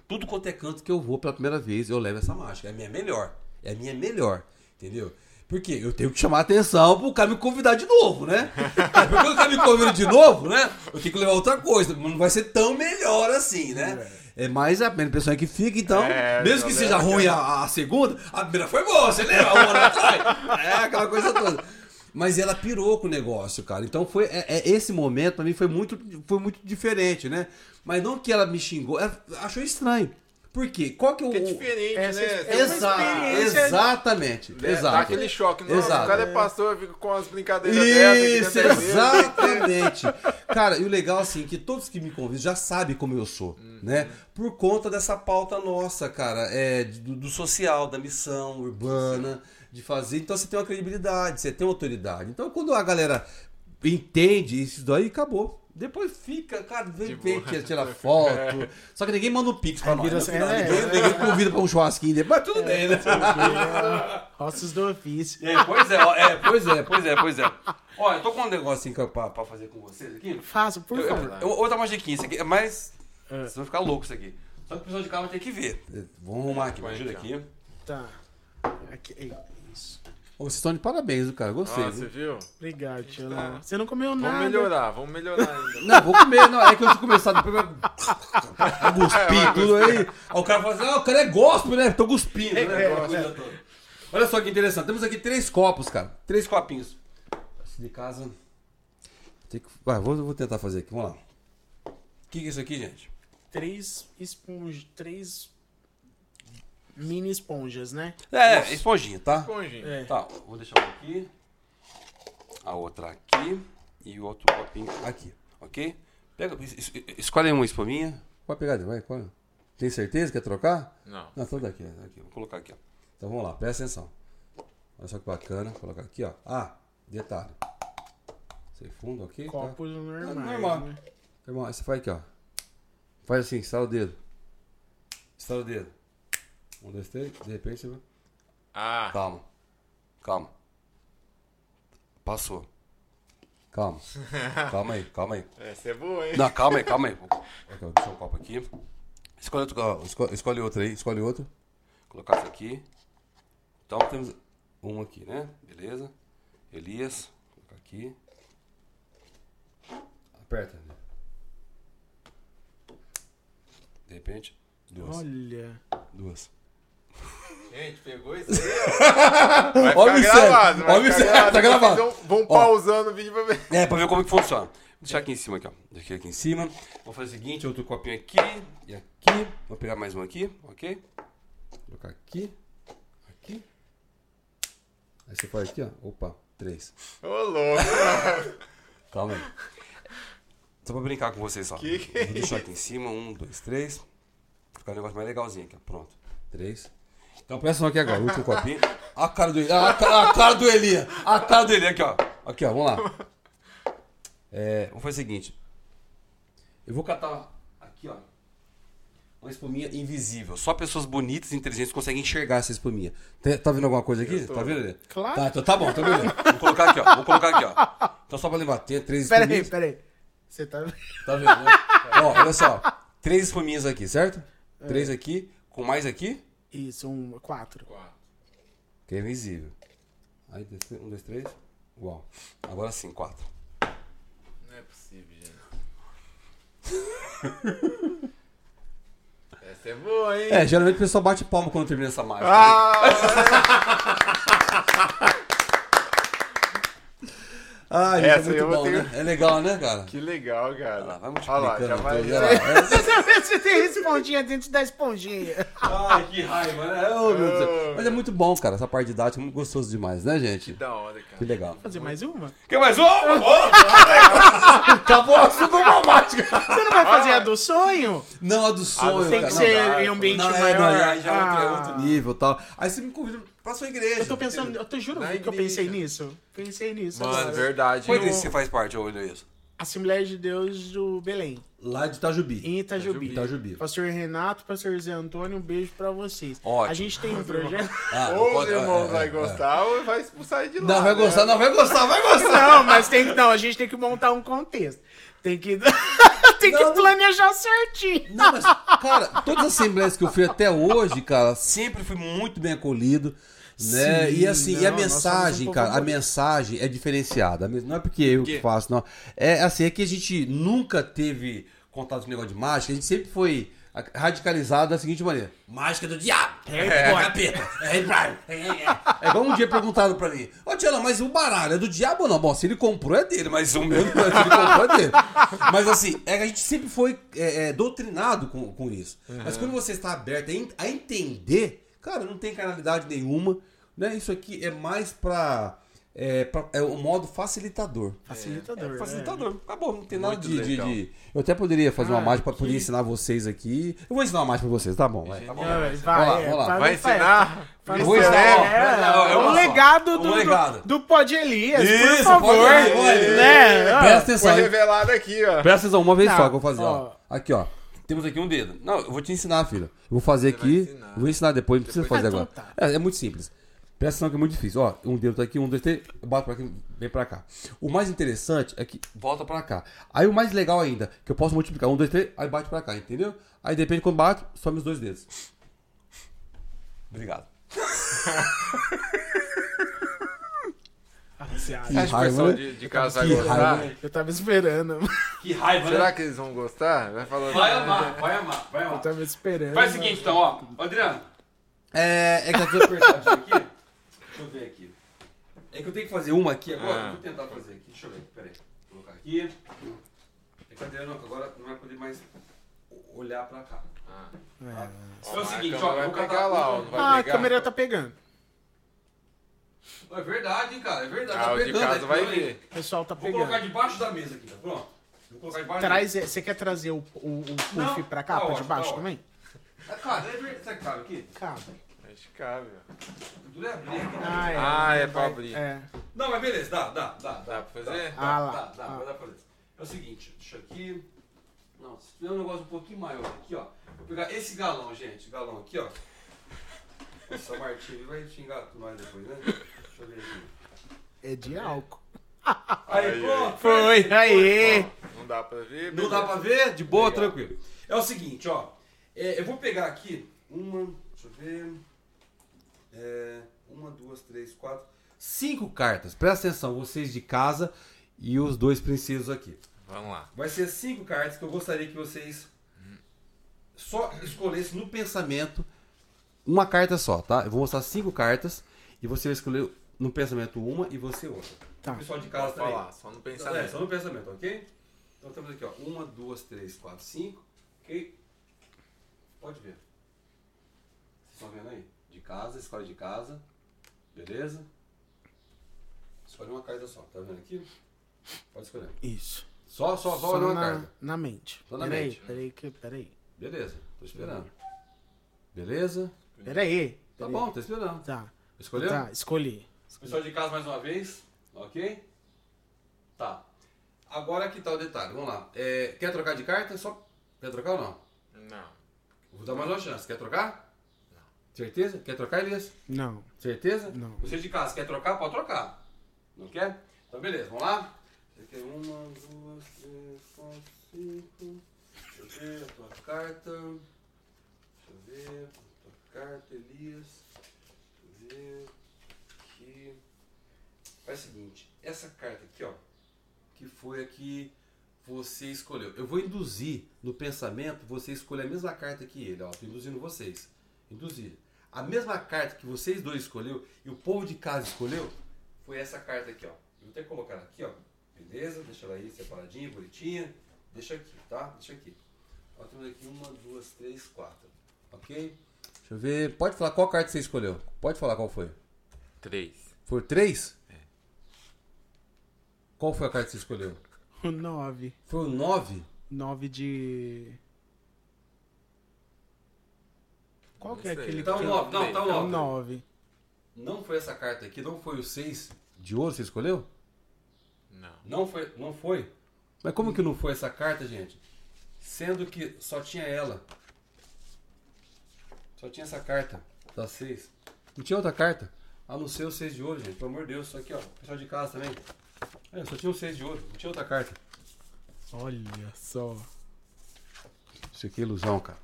Tudo quanto é canto que eu vou pela primeira vez, eu levo essa mágica. É a minha melhor. É a minha melhor. Entendeu? Porque eu tenho que chamar a atenção pro cara me convidar de novo, né? [laughs] Porque quando o cara me convida de novo, né? Eu tenho que levar outra coisa. Não vai ser tão melhor assim, né? É mais a primeira pessoa que fica, então, É, mesmo que não seja ruim a, a segunda, a primeira foi boa, você lembra? Uma hora atrás. É, aquela coisa toda. Mas ela pirou com o negócio, cara. Então foi é, é, esse momento pra mim foi muito, foi muito diferente, né? Mas não que ela me xingou, ela achou estranho. Por quê? Qual que é o. Que é diferente, Essa né? é exatamente. né? Exato. Dá aquele choque. Nossa, Exato. o cara é pastor, fica com as brincadeiras. Isso, igreja. exatamente. Cara, e o legal assim, que todos que me convidam já sabem como eu sou, né? Por conta dessa pauta nossa, cara, é do, do social, da missão urbana, de fazer. Então você tem uma credibilidade, você tem uma autoridade. Então quando a galera entende isso daí, acabou. Depois fica, cara, vem, De vem boa. tira, tira [laughs] foto. Só que ninguém manda um pix pra Aí nós. vira no assim, final. é, ninguém, é. ninguém convida pra um churrasquinho depois, mas tudo bem, né? Ossos do ofício. É, pois é, é, pois é, pois é, pois é. Olha, eu tô com um negocinho que eu- pra, pra fazer com vocês aqui. Faça, por Eu- favor. eu- outra magiquinha, isso aqui é mais. É. Vocês vão ficar loucos isso aqui. Só que o pessoal de casa vai ter que ver. Vamos arrumar aqui, me ajuda aqui. Tá. Aqui, é isso. Ô, vocês estão de parabéns, viu, cara. Gostei. Ah, você viu? viu? Obrigado, tio. Léo. Você não comeu nada. Vamos melhorar, vamos melhorar ainda. Não, vou comer, não. É que eu tinha começado depois [laughs] vai É, cuspir vai tudo aí. Aí o cara fala assim: ah, o cara é gospel, né? Tô cuspindo, né? É, coisa toda. Olha só que interessante. Temos aqui três copos, cara. Três copinhos. Esse de casa. Tem que... Vai, vou, vou tentar fazer aqui. Vamos lá. O que, que é isso aqui, gente? Três esponjas. Três mini esponjas, né? É, esponjinha, tá? Esponjinha. É. Tá, vou deixar uma aqui, a outra aqui e o outro copinho aqui, ok? Pega, es- es- escolhe uma espuminha. Pode pegar, vai, qual? Tem certeza que quer trocar? Não. Não, então daqui, aqui, vou colocar aqui, ó. Então vamos lá, presta atenção. Olha só que bacana. Vou colocar aqui, ó. Ah, detalhe. Sem fundo aqui. tá? Copos normais. normal. né? Irmão, aí você faz aqui, ó. Faz assim, estala o dedo. Estala o dedo. Um, dois, três. De repente você vai. Ah, Calma. Calma. Passou. Calma. [laughs] Calma aí, calma aí. essa é boa, hein? Não, calma aí, calma aí. [laughs] Aqui, ó, deixa um copo aqui. Escolhe outro, ó, esco- escolhe outro aí, escolhe outro. Vou colocar isso aqui. Então temos um aqui, né? Beleza. Elias, vou colocar aqui. Aperta. De repente, duas. Olha. Duas. Gente, pegou isso [laughs] aí, ó. Vai Olha o ficar mistério, gravado. vai olha o ficar mistério, tá gravado. Vão- pausando o vídeo pra ver. É, pra ver como que funciona. Vou deixar aqui em cima, aqui, ó. Deixa aqui em cima. Vou fazer o seguinte, outro copinho aqui e aqui. Vou pegar mais um aqui, ok? Vou colocar aqui, aqui. Aí você faz aqui, ó. Opa, três. Ô, louco. [laughs] Calma aí. Só pra brincar com vocês, ó. Que que Vou deixar aqui em cima, um, dois, três. Vai ficar um negócio mais legalzinho aqui, ó. Pronto. Três. Então presta atenção aqui agora, último copinho. A cara do a, ca- a cara do Elia. A cara do Elia aqui, ó. Aqui, ó, vamos lá. É, vamos fazer o seguinte. Eu vou catar aqui, ó. Uma espuminha invisível. Só pessoas bonitas e inteligentes conseguem enxergar essa espuminha. Tá, tá vendo alguma coisa aqui? Tá vendo, Elia? Claro. Tá, então tá bom, tá vendo? Vou colocar aqui, ó. Vou colocar aqui, ó. Então só pra lembrar, tem três Pera espuminhas. pera aí. Você tá. Tá vendo, né? Ó, olha só. Três espuminhas aqui, certo? Três aqui, com mais aqui, Isso, um, quatro. que é invisível. Aí, dois, três, um, dois, três. Igual. Agora sim, quatro. Não é possível, gente. [laughs] Essa é boa, hein? É, geralmente o pessoal bate palma quando termina essa mágica. Ah, [laughs] Ah, isso essa é muito bom, ter- né? É legal, né, cara? que legal, cara. Olha lá, vai Olha lá, multiplicando. já vai. tudo, olha lá. É. Você tem esponjinha dentro da esponjinha. Ai, que raiva, né? Oh, meu Deus. Mas é muito bom, cara. Essa parte didática é muito gostoso demais, né, gente? Da hora, cara. Que legal. Fazer mais uma? Quer mais um? [laughs] Acabou o assunto dramático. Você não vai fazer a do sonho? Não, a do sonho, Tem cara. que não. ser em ambiente Não, é, maior. não, aí já é outro, é Ah. outro nível e tal. Aí você me convida pra sua igreja. Eu tô pensando, eu te juro que eu pensei nisso. Pensei nisso. Mano, agora. verdade. Qual igreja você faz parte, ô Elias? Assembleia de Deus do Belém, Lá de Itajubi. em Itajubi. Itajubi. Pastor Renato, Pastor Zé Antônio, um beijo pra vocês. Ótimo. A gente tem um projeto. Ah, Ou os pode- irmãos é, vai é, é. gostar ou vai expulsar ele de lá. Não, vai né? gostar, não, vai gostar, vai gostar. [laughs] Não, mas tem que. Não, a gente tem que montar um contexto. Tem que. [laughs] tem que Não, não. planejar certinho. Não, mas, cara, todas as assembleias que eu fui até hoje, cara, sempre fui muito bem acolhido. Né? Sim, e assim, e a não, nós somos mensagem, um cara, a mensagem é diferenciada. A Não é porque eu que faço, não. É assim, é que a gente nunca teve contato com negócio de mágica, a gente sempre foi radicalizado da seguinte maneira: mágica do diabo, [laughs] é, capeta, é, é, é, é. É igual um dia perguntaram pra mim: Ô Tiana, mas o baralho é do diabo ou não? Bom, se ele comprou é dele, mas o meu, se ele comprou é dele. Mas assim, é que a gente sempre foi é, é, doutrinado com, com isso. Mas quando você está aberto a a entender, cara, não tem carnalidade nenhuma, né? Isso aqui é mais pra. É, pra- é um modo facilitador. Facilitador. É, facilitador. Acabou, não tem nada Muito de, de- Eu até poderia fazer uma Ah, mágica pra poder que- ensinar vocês aqui. Eu vou ensinar uma mágica pra vocês, tá bom? Vai, tá bom. É, vai, Vamos lá, é, Vai ensinar? Eu vou é, ensinar, é, é, é o uma só. legado Um do, legado. do, do Pod Elias, Isso, por favor. Elias. Né? Presta Foi atenção, hein? revelado aqui, ó. Presta atenção, uma vez Não, só que eu vou fazer, ó. ó. Aqui, ó. Temos aqui um dedo. Não, eu vou te ensinar, filho. Eu vou fazer aqui. vai ensinar. Vou ensinar depois, não precisa Depois- fazer Ah, agora. então tá. É, é muito simples. Presta atenção que é muito difícil. Ó, um dedo tá aqui, um, dois, três. Eu bato pra aqui, vem pra cá. O mais interessante é que volta pra cá. Aí o mais legal ainda, que eu posso multiplicar. Um, dois, três, aí bate pra cá, entendeu? Aí depende quando bate, some os dois dedos. Obrigado. [laughs] Ah, você acha? Acha que o raiva, né? de, de casa vai Que gostar? raiva, né? Eu tava esperando. Que raiva, Será que eles vão gostar? Vai falando. Vai amar, vai amar, vai Eu amar. tava esperando. Faz o seguinte, então, ó. Ô, Adriano. É, é que tá tudo apertadinho aqui. Deixa eu ver aqui. É que eu tenho que fazer uma aqui agora. Ah. Eu vou tentar fazer aqui. Deixa eu ver. Pera aí. Vou colocar aqui. É que o Adriano agora não vai poder mais olhar pra cá. É. É o seguinte, ó. eu vai vou pegar lá, ó. Não vai Ah, a pegar. câmera tá pegando. É verdade, hein, cara. É verdade. Ah, tá o de pegando, casa é vai ver. O pessoal tá Vou colocar pegando. debaixo da mesa aqui, tá pronto? Vou colocar debaixo Traz, você quer trazer o, o, o puff Não, pra cá, tá pra ótimo, debaixo tá também? da mesa. Ah, cara, é verdade. Será que cabe aqui? Cabe. Acho que cabe. ó. Dura é abrir aqui. Ah, é. Ah, é pra Vai- abrir. É. Não, mas beleza, dá, dá, dá. Dá pra fazer? Dá, Ah, dá, lá. dá, dá, Ah. vai dar pra fazer. É o seguinte, deixa aqui. Não, se tiver um negócio um pouquinho maior aqui, ó. Vou pegar esse galão, gente. Galão aqui, ó. Nossa, Martinho vai xingar nós depois, né? Deixa eu ver aqui. É de álcool. Aí, Aí, pronto. Foi, aí. Não dá pra ver? Não dá pra ver? De boa, tranquilo. É o seguinte, ó. É, eu vou pegar aqui uma, deixa eu ver. É, uma, duas, três, quatro. Cinco cartas. Presta atenção, vocês de casa e os dois precisos aqui. Vamos lá. Vai ser cinco cartas que eu gostaria que vocês só escolhessem no pensamento uma carta só, tá? Eu vou mostrar cinco cartas e você vai escolher no pensamento uma e você outra. Tá. O pessoal de casa Pode também. falar, só no É, pensamento. só no pensamento, ok? Então temos aqui, ó. Uma, duas, três, quatro, cinco. Ok? Pode ver. Vocês estão vendo aí? De casa, escolhe de casa. Beleza? Escolhe uma carta só. Tá vendo aqui? Pode escolher. Isso. Só, só, só, Só uma na, carta. na mente. Só na peraí, mente. peraí, peraí. Beleza, tô esperando. Beleza? Peraí. Tá peraí. bom, tô esperando. Tá. Escolheu? Tá, escolhi. Pessoal de casa mais uma vez, ok? Tá. Agora que tá o detalhe, vamos lá. É, quer trocar de carta? Só. Quer trocar ou não? Não. Vou dar mais uma chance. Quer trocar? Não. Certeza? Quer trocar, Elias? Não. Certeza? Não. Você de casa quer trocar? Pode trocar. Não quer? Então beleza, vamos lá? Você quer uma, duas, três, quatro, cinco. Deixa eu ver a tua carta. Deixa eu ver. A tua carta, Elias. Deixa eu ver. Faz o seguinte, essa carta aqui, ó. Que foi a que você escolheu. Eu vou induzir no pensamento você escolher a mesma carta que ele, ó. Tô induzindo vocês. Induzir. A mesma carta que vocês dois escolheu e o povo de casa escolheu foi essa carta aqui, ó. Eu vou até colocar ela aqui, ó. Beleza? Deixa ela aí separadinha, bonitinha. Deixa aqui, tá? Deixa aqui. Ó, temos aqui uma, duas, três, quatro. Ok? Deixa eu ver. Pode falar qual carta você escolheu. Pode falar qual foi. Três. Foi três? Qual foi a carta que você escolheu? O nove. Foi o nove? Nove de. Qual Não que é sei. aquele Tá que nove. Não, tá o é o nove. nove? Não foi essa carta aqui, não foi o seis de ouro que você escolheu? Não. Não foi, não foi. Mas como que não foi essa carta, gente? Sendo que só tinha ela. Só tinha essa carta das seis. Não tinha outra carta. A não ser o seis de ouro, gente. Pelo amor de Deus, isso aqui, ó. Pessoal de casa também. É, só tinha o seis de ouro. Não tinha outra carta. Olha só. Isso aqui é ilusão, cara.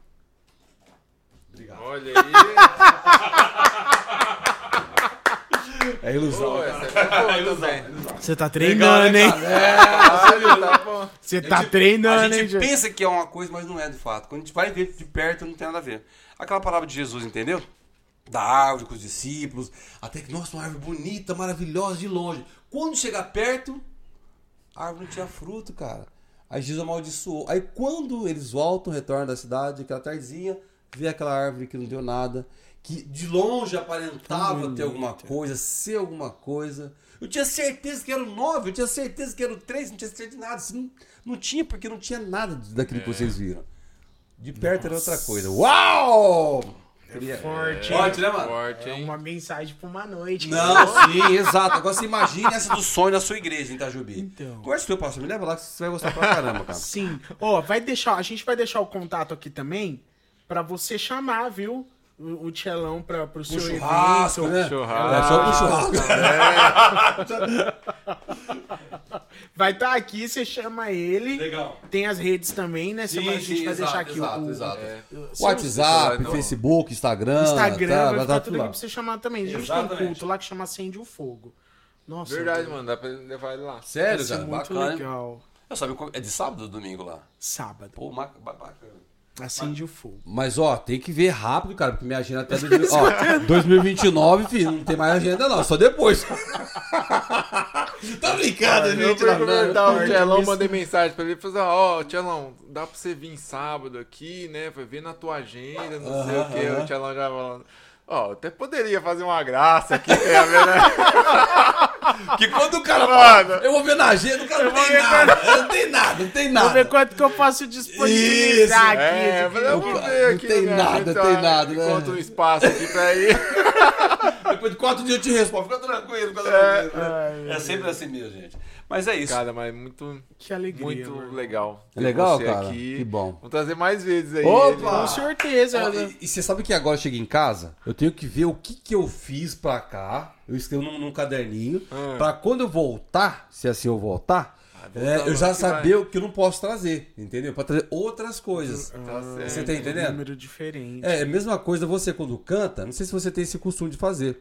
Obrigado. Olha aí. [laughs] É ilusão. Pô, essa é boa [laughs] também. Você tá treinando, hein? Caralho, tá bom. Você A tá gente- treinando, A hein, gente gente? pensa que é uma coisa, mas não é de fato. Quando a gente vai ver de perto, não tem nada a ver. Aquela palavra de Jesus, entendeu? Da árvore com os discípulos. Até que, nossa, uma árvore bonita, maravilhosa de longe. Quando chegar perto, a árvore não tinha fruto, cara. Aí Jesus amaldiçoou. Aí quando eles voltam, retornam da cidade, aquela tardezinha, vê aquela árvore que não deu nada. Que de longe aparentava ter alguma coisa, ser alguma coisa. Eu tinha certeza que era o 9, eu tinha certeza que era o 3, não tinha certeza de nada. Não, não tinha, porque não tinha nada daquilo que vocês viram. De perto era outra coisa. Uau! Queria- forte, Forte, né, mano? Forte, É uma mensagem pra uma noite. Não, sim, exato. Agora você imagine essa do sonho na sua igreja em Itajubi. Então. Conversa o pastor, me leva lá que você vai gostar pra caramba, cara. Sim. Ó, vai deixar, a gente vai deixar o contato aqui também pra você chamar, viu? O, o Tchelão pra, pro seu churrasco, evento. né? Churrasco. É, só pro churrasco. Vai estar aqui, você chama ele. Legal. Tem as redes também, né? Você Sim, vai- a gente sim, vai exato, deixar aqui exato, o, exato. É. WhatsApp, Não. Facebook, Instagram. Instagram, tá, vai tá ficar tudo lá. pra você chamar também. A gente tem um Exatamente. culto lá que chama Acende o Fogo. Nossa. Verdade, mano. Dá pra levar ele lá. Sério, cara? muito Bacana. legal. Eu sabe, é de sábado ou domingo lá? Sábado. Pô, bacana. Acende o fogo. Mas, ó, tem que ver rápido, cara, porque minha agenda até 2000, [laughs] ó, 2029, filho, não tem mais agenda não, só depois. [laughs] [laughs] tá brincando, Eu gente? Não, comentar não. o Tchelão, mandei mensagem pra ele. Falei, assim, ó, Tchelão, dá pra você vir sábado aqui, né? Vai ver na tua agenda, não sei o que. O Tchelão já falando. Ó, até poderia fazer uma graça aqui, é, né? [laughs] Que quando o cara fala, eu vou ver na agenda, o cara não tem nada. Não tem nada, não tem Vou ver nada. quanto que eu posso disponibilizar Isso, aqui. É, mas eu vou Não ver aqui. tem né? nada, Então, tem nada, né? Encontra um espaço aqui pra ir. [laughs] Depois de quatro dias eu te respondo. Fica tranquilo, fica É. tranquilo. né? É sempre assim mesmo, gente. Mas é isso. Cara, mas muito, Que alegria. muito mano. legal. É legal, você cara? Aqui. Que bom. Vamos trazer mais vezes aí. Opa! ele. Com certeza. Né? e, e você sabe que agora eu cheguei em casa, eu tenho que ver o que, que eu fiz pra cá. Eu escrevo num, num caderninho. Ah. Pra quando eu voltar, se assim eu voltar é, eu já que saber o que eu não posso trazer. Entendeu? Pra trazer outras coisas. Tá Você certo. tá entendendo? Um número diferente. É, a mesma coisa você quando canta, não sei se você tem esse costume de fazer.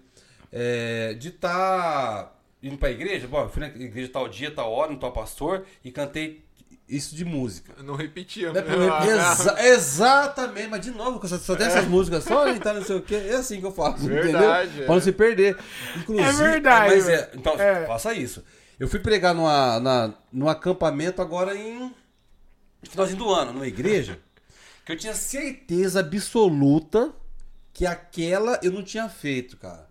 É, de estar indo pra igreja, bom, eu fui na igreja tal dia, tal hora, no tal pastor, e cantei isso de música. Eu não repetia. Né, né? exa- [laughs] exatamente, mas de novo, só, só tem essas músicas só, então não sei o que, é assim que eu faço, Verdade, entendeu? é. Pra não se perder. Inclusive, É verdade, Mas é, então, É. faça isso. Eu fui pregar numa, na, num acampamento agora em. no finalzinho do ano, numa igreja, [laughs] que eu tinha certeza absoluta que aquela eu não tinha feito, cara.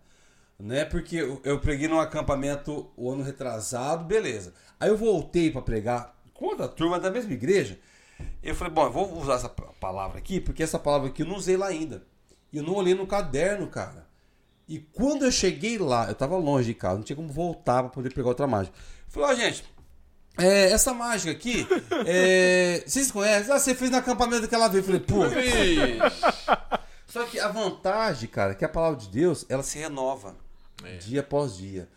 Né? Porque eu, eu preguei num acampamento o ano retrasado, beleza. Aí eu voltei pra pregar com outra turma da mesma igreja. Eu falei, bom, eu vou usar essa pa- palavra aqui, porque essa palavra aqui eu não usei lá ainda. E eu não olhei no caderno, cara. E quando eu cheguei lá, eu tava longe de casa, não tinha como voltar pra poder pegar outra mágica. Eu falei, ó, gente, é, essa mágica aqui, é, vocês conhecem? Ah, você fez no acampamento que ela veio. Eu falei, pô. Só que a vantagem, cara, é que a palavra de Deus, ela se renova É. dia após dia.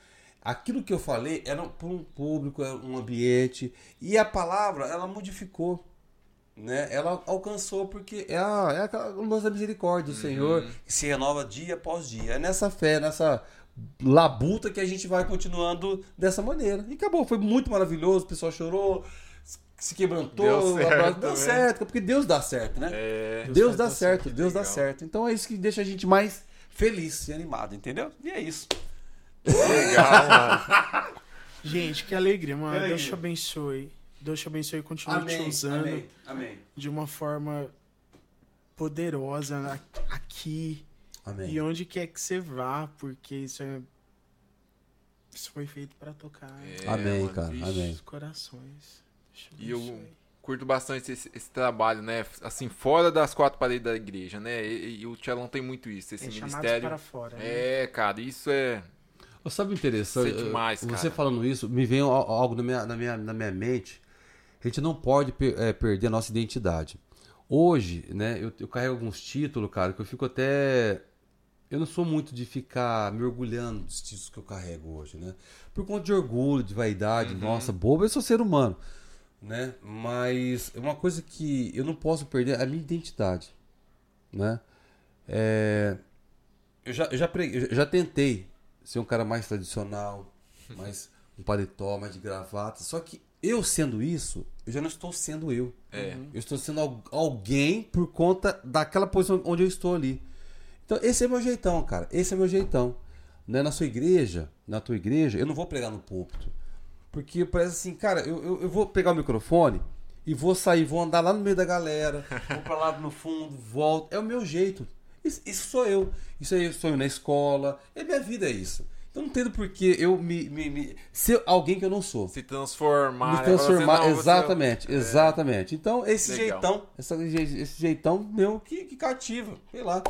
Aquilo que eu falei era para um público, era um ambiente, e a palavra, ela modificou. Né? Ela alcançou porque é a, é aquela luz da misericórdia do Senhor que se renova dia após dia. É nessa fé, nessa labuta que a gente vai continuando dessa maneira. E acabou, foi muito maravilhoso, o pessoal chorou, se quebrantou, Deu certo, abraçou, deu né? certo, porque Deus dá certo, né? É. Deus dá dá certo, Deus dá legal. certo. Então é isso que deixa a gente mais feliz e animado, entendeu? E é isso. Legal, mano. Gente, que alegria, mano. Que Deus te abençoe. Deus te abençoe e continue te usando amém, de uma forma poderosa aqui amém. e onde quer que você vá, porque isso é. Isso foi feito pra tocar É, Amém, mano, cara, vixe. amém. os corações. E eu curto bastante esse, esse trabalho, né? Assim, fora das quatro paredes da igreja, né? E, e o Tchelão tem muito isso, esse É ministério. para fora. né? É, cara, isso é. Sabe o interessante? Sei demais, Você cara. falando isso, me vem al- algo na minha, na minha, na minha mente. A gente não pode per- eh, perder a nossa identidade. Hoje, né, eu, eu carrego alguns títulos, cara, que eu fico até. Eu não sou muito de ficar me orgulhando dos títulos que eu carrego hoje, né? Por conta de orgulho, de vaidade, nossa, bobo, eu sou ser humano, né? Mas é uma coisa que eu não posso perder é a minha identidade, né? É, eu já, eu já, preguei- eu já tentei ser um cara mais tradicional, [laughs] mais um paletó, mais de gravata. Só que eu sendo isso, eu já não estou sendo eu. É. Eu estou sendo al- alguém por conta daquela posição onde eu estou ali. Então, esse é meu jeitão, cara. Esse é meu jeitão. Né? Na sua igreja, na tua igreja, eu não vou pregar no púlpito. Porque parece assim, cara, eu, eu, eu vou pegar o microfone e vou sair, vou andar lá no meio da galera, [laughs] vou pra lá no fundo, volto. É o meu jeito. Isso, isso sou eu. Isso aí eu sou eu na escola. É minha vida, é isso. Então não entendo por que eu me, me, me- ser alguém que eu não sou. Se transformar. Me né? transformar, assim, não, você- exatamente, É. exatamente. Então, esse Legal. jeitão, essa- esse jeitão meu que, que cativa, sei lá.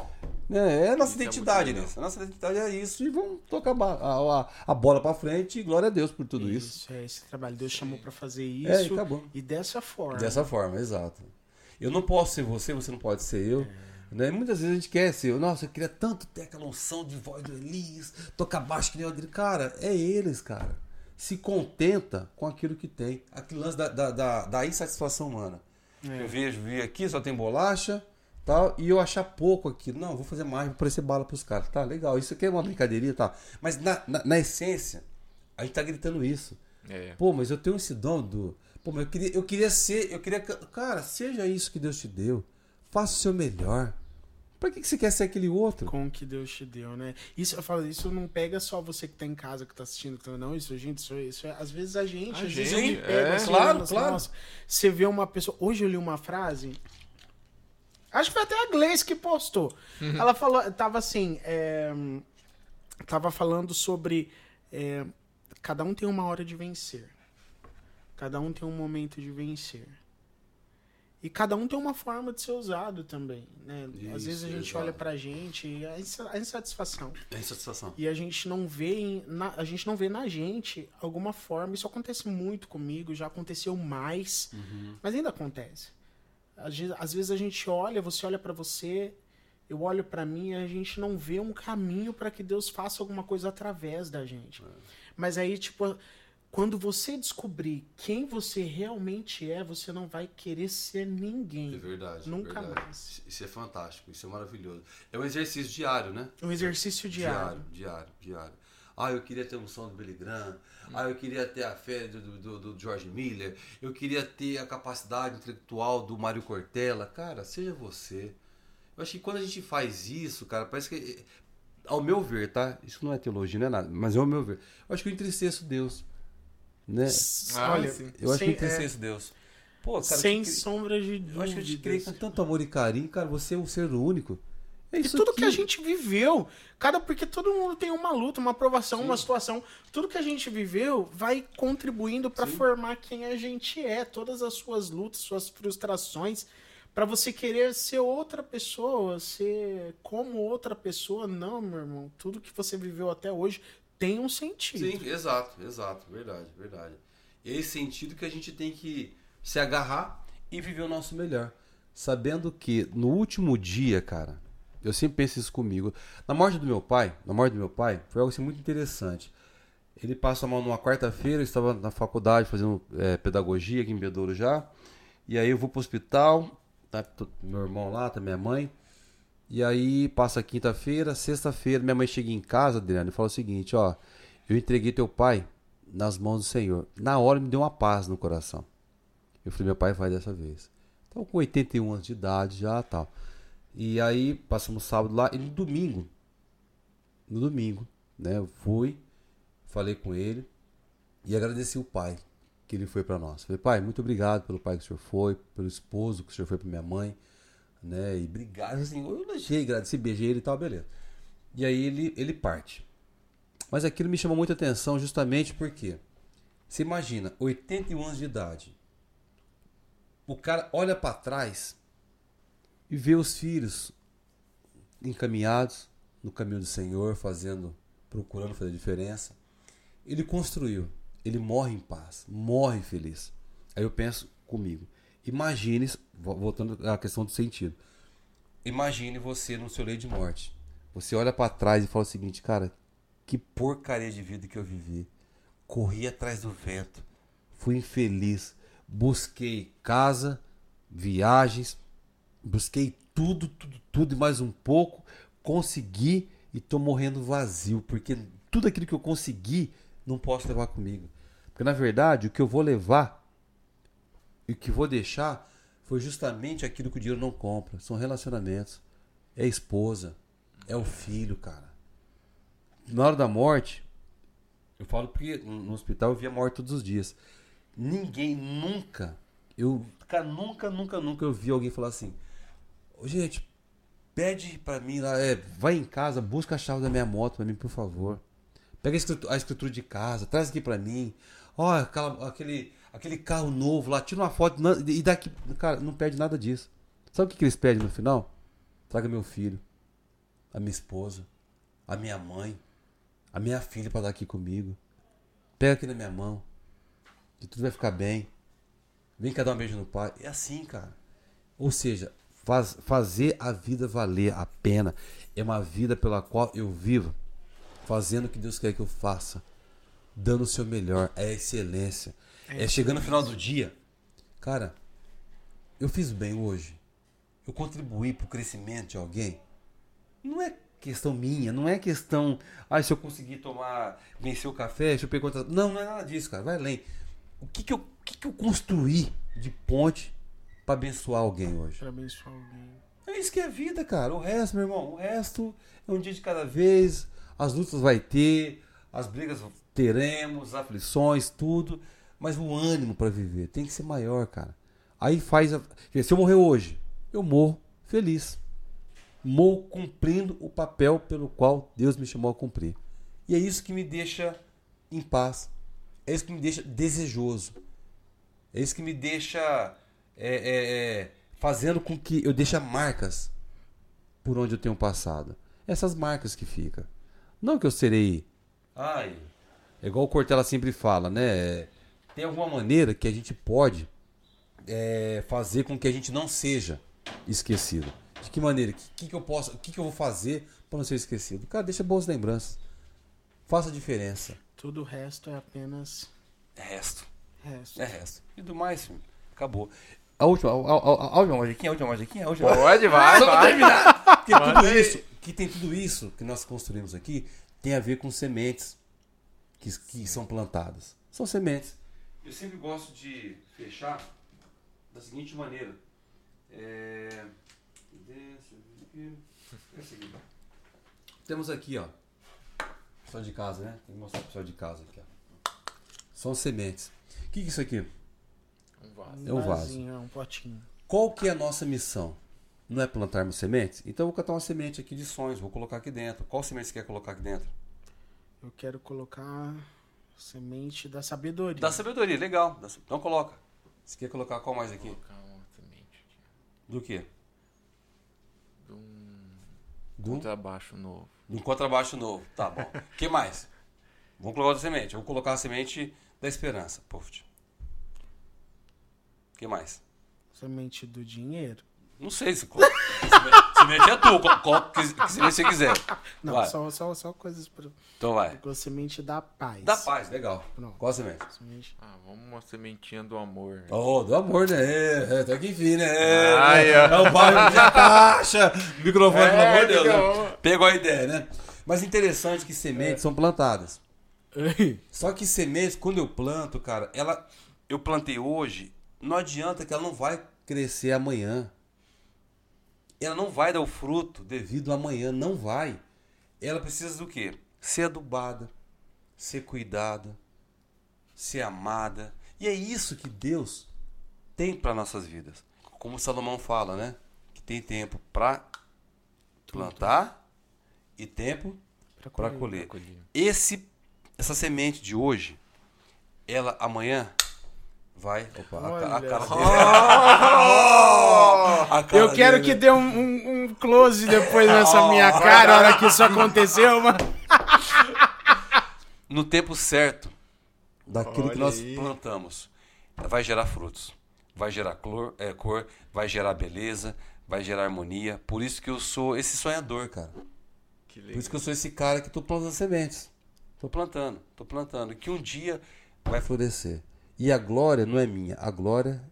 É, é a nossa Isso é identidade, muito né? A nossa identidade é isso e vamos tocar a, a, a- a bola pra frente e glória a Deus por tudo isso. Isso, é esse trabalho. Deus chamou pra fazer É, e isso. acabou. e dessa forma. Dessa forma, exato. Eu não posso ser você, você não pode ser eu. É. Né? Muitas vezes a gente quer ser. Nossa, eu queria tanto ter aquela unção de voz do Elias, tocar baixo que nem o Adri. Cara, é eles, cara. Se contenta com aquilo que tem. Aquele lance da, da, da, da insatisfação humana. É. Eu vejo, vi aqui, só tem bolacha, tal, e eu achar pouco aquilo. Não, vou fazer mais, vou parecer bala pros caras. Tá, legal. Isso aqui é uma brincadeirinha, tá. Mas na, na, na essência, a gente tá gritando isso. É. Pô, mas eu tenho esse dom do. Pô, mas eu queria, eu queria ser, eu queria. ca- Cara, seja isso que Deus te deu. Faça o seu melhor. Pra que, que você quer ser aquele outro? com o que Deus te deu, né? Isso eu falo, isso não pega só você que tá em casa, que tá assistindo, que tá- não, isso, gente, isso, isso é, às vezes a gente, A às vezes eu gente, pego, é. assim, Claro, nossa, claro. nossa, você vê uma pessoa, hoje eu li uma frase, Acho que foi até a Gleice que postou. Ela falou, tava assim, é, tava falando sobre é, cada um tem uma hora de vencer. Cada um tem um momento de vencer. E cada um tem uma forma de ser usado também, né? Às Isso, vezes a gente exato. olha pra gente e a insa- a insatisfação. Tem satisfação. E a gente não vê em- na, a gente não vê na gente alguma forma. Isso acontece muito comigo, já aconteceu mais, mas ainda acontece. Às vezes, às vezes a gente olha, você olha pra você, eu olho pra mim e a gente não vê um caminho pra que Deus faça alguma coisa através da gente. Mas aí, tipo, quando você descobrir quem você realmente é, você não vai querer ser É ninguém. verdade. Nunca verdade. mais. Isso é fantástico, isso é maravilhoso. É um exercício diário, né? Um exercício diário. Diário, diário, diário. Ah, eu queria ter um som do Billy Graham. Ah, eu queria ter a fé do, do, do George Miller. Eu queria ter a capacidade intelectual do Mário Cortella. Cara, seja você. Eu acho que quando a gente faz isso, cara, parece que. Ao meu ver, tá? Isso não é teologia, não é nada. Mas é ao meu ver. Eu acho que eu entristeço Deus. Né? Ah, Olha, sim. Eu acho que eu sem, é, Deus. Pô, cara, sem cri- sombra de eu acho que eu te criei com tanto amor e carinho, cara. Você é um ser único. É E isso tudo aqui. que a gente viveu, cada porque todo mundo tem uma luta, uma aprovação, uma situação, tudo que a gente viveu vai contribuindo pra formar quem a gente é, todas as suas lutas, suas frustrações, Pra você querer ser outra pessoa, ser como outra pessoa, não, meu irmão. Tudo que você viveu até hoje tem um sentido. Sim, exato, exato, verdade, verdade. É esse sentido que a gente tem que se agarrar e viver o nosso melhor. Sabendo que no último dia, cara, eu sempre penso isso comigo. Na morte do meu pai, na morte do meu pai, foi algo assim muito interessante. Ele passa mal numa quarta-feira, eu estava na faculdade fazendo é, pedagogia aqui em Bedouro já. E aí eu vou pro hospital, tá meu irmão lá, tá minha mãe. E aí passa quinta-feira, sexta-feira, minha mãe chega em casa, Adriano, e fala o seguinte, ó, eu entreguei teu pai nas mãos do Senhor. Na hora me deu uma paz no coração. Eu falei, meu pai vai dessa vez. Então com 81 anos de idade já tal. E aí passamos sábado lá e no domingo, no domingo, né, eu fui, falei com ele e agradeci o pai que ele foi para nós. Falei, pai, muito obrigado pelo pai que o senhor foi, pelo esposo que o senhor foi para minha mãe, né? E obrigado, assim, eu elogiei, agradeci, beijei ele e tal, beleza. E aí ele, ele parte. Mas aquilo me chamou muita atenção justamente porque você imagina, 81 anos de idade. O cara olha para trás e vê os filhos encaminhados no caminho do Senhor, fazendo, procurando fazer diferença. Ele construiu, ele morre em paz, morre feliz. Aí eu penso comigo, imagine, vo- voltando à questão do sentido, imagine você no seu leito de morte. Você olha para trás e fala o seguinte, cara, que porcaria de vida que eu vivi. Corri atrás do vento, fui infeliz, busquei casa, viagens, busquei tudo, tudo, tudo e mais um pouco, consegui e tô morrendo vazio, porque tudo aquilo que eu consegui não posso levar comigo. Porque na verdade, o que eu vou levar e que vou deixar foi justamente aquilo que o dinheiro não compra, são relacionamentos. É a esposa, é o filho, cara. Na hora da morte, eu falo porque no hospital eu via morte todos os dias. Ninguém nunca, eu, cara, nunca, nunca, nunca eu vi alguém falar assim: gente, pede pra mim lá, é, vai em casa, busca a chave da minha moto pra mim, por favor. Pega a escritura, a escritura de casa, traz aqui pra mim. Ó, aquela- aquele, aquele carro novo lá, tira uma foto e daqui. Cara, não pede nada disso. Sabe o que, que eles pedem no final? Traga meu filho, a minha esposa, a minha mãe, a minha filha pra estar aqui comigo. Pega aqui na minha mão. Que tudo vai ficar bem. Vem cá dar um beijo no pai. É assim, cara. Ou seja, faz- fazer a vida valer a pena. É uma vida pela qual eu vivo fazendo o que Deus quer que eu faça. Dando o seu melhor. É excelência. É chegando no final do dia. Cara, eu fiz bem hoje. Eu contribuí para o crescimento de alguém. Não é questão minha, não é questão. Ah, se eu conseguir tomar, vencer o café, deixa eu pegar contra. Não, não é nada disso, cara. Vai além. O que, que, eu, que, que eu construí de ponte para abençoar alguém hoje? Pra abençoar alguém. É isso que é vida, cara. O resto, meu irmão, o resto é um dia de cada vez. As lutas vai ter, as brigas teremos, aflições, tudo. Mas o ânimo para viver tem que ser maior, cara. Aí faz. A... Se eu morrer hoje, eu morro feliz. Morro cumprindo o papel pelo qual Deus me chamou a cumprir. E é isso que me deixa em paz. É isso que me deixa desejoso. É isso que me deixa é, é, é, fazendo com que eu deixe marcas por onde eu tenho passado. Essas marcas que ficam. Não que eu serei. Ai. É igual o Cortella sempre fala, né? Tem alguma maneira que a gente pode é, fazer com que a gente não seja esquecido. De que maneira? O que, que, eu posso, o que, que eu vou fazer para não ser esquecido? Cara, deixa boas lembranças. Faça a diferença. Tudo o resto é apenas é resto. resto. É resto. E do mais, filho, acabou. A última, a, a, a, a última magiquinha, a última magiquinha, a última. Pode, vai, Só vai. terminar. Porque tudo isso, que tem tudo isso que nós construímos aqui, tem a ver com sementes que, que são plantadas. São sementes. Eu sempre gosto de fechar da seguinte maneira. É... Temos aqui, ó. Pessoal de casa, né? Tem que mostrar pro pessoal de casa aqui, ó. São sementes. O que, que é isso aqui? Um vaso. É um vaso. vasinho, É um potinho. Qual que é a nossa missão? Não é plantarmos sementes? Então eu vou catar uma semente aqui de sonhos, vou colocar aqui dentro. Qual semente você quer colocar aqui dentro? Eu quero colocar semente da sabedoria. Da sabedoria, legal. Então coloca. Você quer colocar qual mais aqui? Colocar uma semente aqui. Do quê? De um Do, contrabaixo novo. de um contrabaixo novo. Tá bom. O [laughs] que mais? Vamos colocar outra semente. Eu vou colocar a semente da esperança. Puff. O que mais? Semente do dinheiro. Não sei se coloca. [laughs] Semente- Semente é tu. Qual, que, que semente você quiser. Não, Vai. só, só, só coisas pra. Então vai. Com semente da paz. Da paz, legal. Pronto. Qual a semente? Semente- Ah, vamos uma sementinha do amor. Oh, do amor, né? É, é, tá aqui enfim, né? É, Ai, é, ó. o bairro de caixa. [laughs] Microfone, pelo É, amor de Deus. Né? Pegou a ideia, né? Mas interessante que sementes são plantadas. Só que sementes, quando eu planto, cara, ela. Eu plantei hoje, não adianta que ela não vai crescer amanhã. Ela não vai dar o fruto devido amanhã, não vai. Ela precisa do quê? Ser adubada, ser cuidada, ser amada. E é isso que Deus tem para nossas vidas. Como Salomão fala, né? Que tem tempo para plantar e tempo para colher. colher. Esse, essa semente de hoje, ela amanhã vai. Opa, a, a cara dele. [laughs] A cara Eu quero dele. que dê um, um- um close depois nessa [laughs] minha cara, a hora que isso aconteceu, mano. no tempo certo daquilo que Olha nós aí. plantamos, vai gerar frutos, vai gerar cor, é, cor, vai gerar beleza, vai gerar harmonia. Por isso que eu sou esse sonhador, cara. Que Por isso que eu sou esse cara que tô plantando sementes. Tô plantando, tô plantando. Que um dia vai florescer. E a glória não é minha, a glória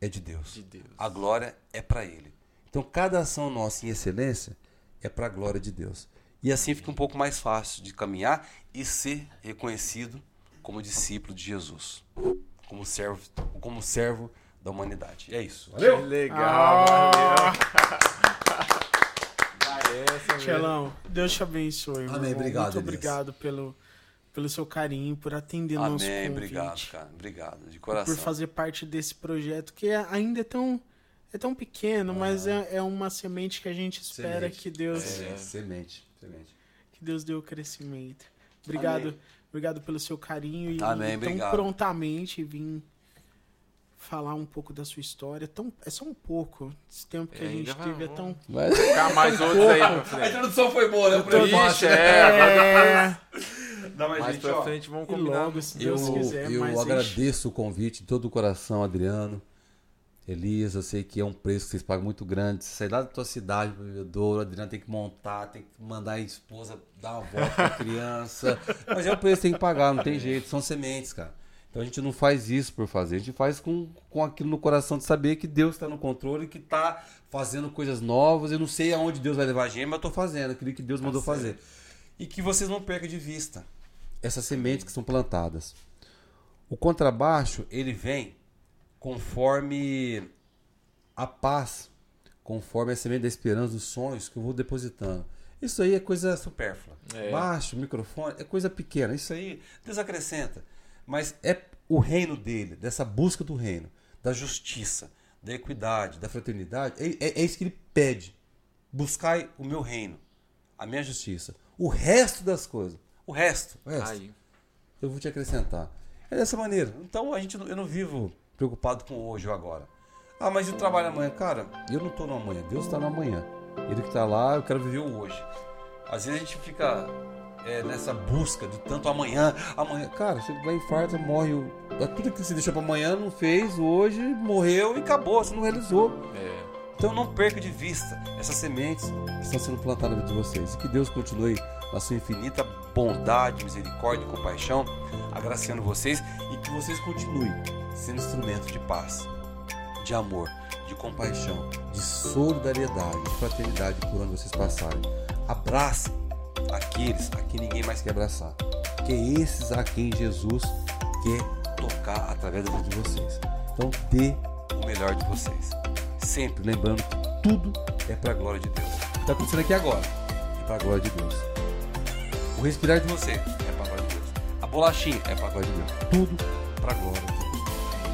é de Deus. De Deus. A glória é para Ele. Então cada ação nossa em excelência é para a glória de Deus. E assim fica um pouco mais fácil de caminhar e ser reconhecido como discípulo de Jesus, como servo, como servo da humanidade. É isso. Que legal, Ah. valeu. Deus te abençoe. meu Amém, irmão. obrigado, Muito Elias. obrigado pelo, pelo seu carinho, por atender nosso Amém, convite. obrigado, cara. Obrigado, de Por coração. fazer parte desse projeto que é- ainda é tão, é tão pequeno, mas é, é uma semente que a gente espera Semente. que Deus, É, semente, semente. que Deus dê o crescimento. Obrigado, Amém. obrigado pelo seu carinho e, Amém, tão obrigado. prontamente vir falar um pouco da sua história. Tão, é só um pouco. Esse tempo que É, a gente teve é vai- tão. Mas... Ficar mais outros aí pra A frente. introdução foi boa, né? O Ixi, é, É, Dá mais, mais gente, pra ó. frente vamos combinar. logo, se Eu, Deus quiser, eu mais agradeço o convite de todo o coração, Adriano. Elias, eu sei que é um preço que vocês pagam muito grande. Você sai lá da tua cidade para Bebedouro, Adriano tem que montar, tem que mandar a esposa dar uma volta com a [laughs] criança. Mas é o preço que tem que pagar, não tem jeito. São sementes, cara. Então a gente não faz isso por fazer, a gente faz com, com aquilo no coração de saber que Deus está no controle, que está fazendo coisas novas. Eu não sei aonde Deus vai levar a gente, mas eu estou fazendo aquilo que Deus mandou fazer. E que vocês não percam de vista essas sementes que são plantadas. O contrabaixo, ele vem conforme a paz, conforme a semente da esperança, dos sonhos que eu vou depositando. Isso aí é coisa supérflua. É. Baixo, microfone, é coisa pequena. Isso aí Deus acrescenta. Mas é o reino dele, dessa busca do reino, da justiça, da equidade, da fraternidade, é, é, é isso que ele pede. Buscai o meu reino, a minha justiça. O resto das coisas, o resto, o resto Aí. eu vou te acrescentar. É dessa maneira. Então a gente, eu não vivo preocupado com hoje ou agora. Ah, mas eu trabalho amanhã. Cara, eu não tô no amanhã. Deus está no amanhã. Ele que tá lá, eu quero viver o hoje. Às vezes a gente fica é, nessa busca de tanto amanhã, amanhã. Cara, você vai infarta, morre. o- Tudo que você deixou para amanhã não fez, hoje morreu e acabou, você não realizou. É. Então não perca de vista essas sementes que estão sendo plantadas vida de vocês. E que Deus continue na sua infinita bondade, misericórdia e compaixão, agraciando vocês e que vocês continuem sendo instrumento de paz, de amor, de compaixão, de solidariedade, de fraternidade por onde vocês passarem. Abrace aqueles a quem ninguém mais quer abraçar. Que é esses a quem Jesus quer tocar através de vocês. Então dê o melhor de vocês. Sempre lembrando que tudo é para a glória de Deus. Está acontecendo aqui agora é para a glória de Deus. O respirar de você é para a glória de Deus. A bolachinha é para a glória de Deus. Tudo para a glória de Deus.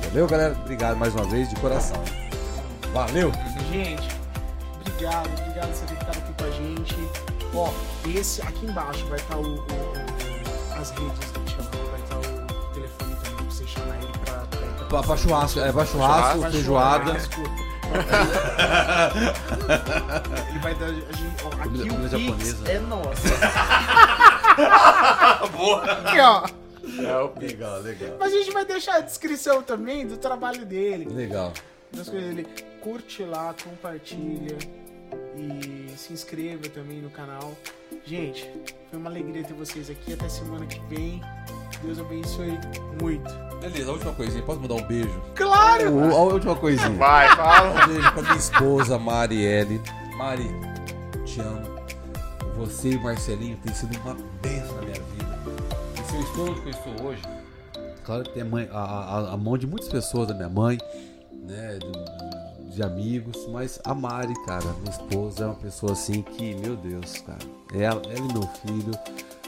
Valeu, galera? Obrigado mais uma vez de coração. Valeu! Gente, obrigado, obrigado por ter ficado aqui com a gente. Ó, esse aqui embaixo vai estar o, o- o- as redes do Tiago, vai estar o telefone também pra você chamar ele pra. pra, Pra, pra churrasco, é pra churrasco, feijoada. [laughs] Ele vai dar. A gente, ó, aqui o comida Pix japonesa. é nosso. [laughs] Boa! Aqui, ó. É o Legal, legal. Mas a gente vai deixar a descrição também do trabalho dele. Legal. das coisas dele. Curte lá, compartilha e se inscreva também no canal. Gente, foi uma alegria ter vocês aqui. Até semana que vem. Deus abençoe muito. Beleza, a última coisinha. Posso mandar um beijo? Claro! O- A última coisinha. Vai, fala. Um beijo pra minha esposa, Marielle. Mari, te amo. Você e Marcelinho têm sido uma bênção na minha vida. E se eu estou onde eu estou hoje, claro que tem a, mãe- a- a- a mão de muitas pessoas, da minha mãe, né, de, de amigos, mas a Mari, cara, minha esposa, é uma pessoa assim que, meu Deus, cara, ela, ela e meu filho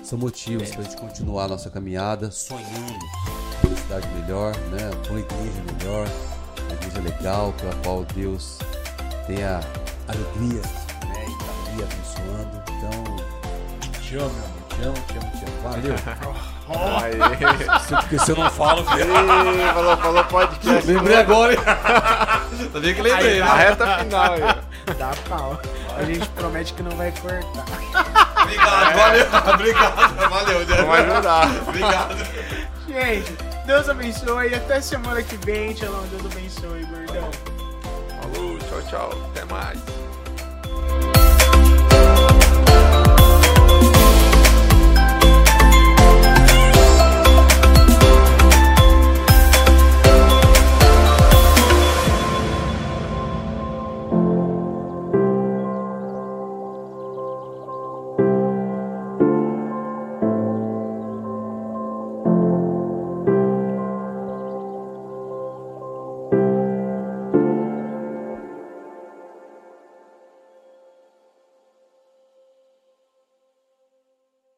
são motivos pra gente continuar a nossa caminhada, sonhando com uma cidade melhor, né, com uma igreja melhor, uma igreja legal, pela qual Deus tenha alegria, né, e tá ali abençoando. Então, te amo, meu amor, te amo, te amo, te amo. Valeu. Aí. Se- Porque se eu não falo, Ih, falou, falou podcast. lembrei agora, hein? [laughs] Sabia que lembrei, A né? reta final aí. Dá pau. A gente promete que não vai cortar. Obrigado, valeu, obrigado, valeu. Vamos ajudar. Obrigado. Gente, Deus abençoe. Até semana que vem. Tchau, Deus abençoe, gordão. Falou, tchau, tchau. Até mais.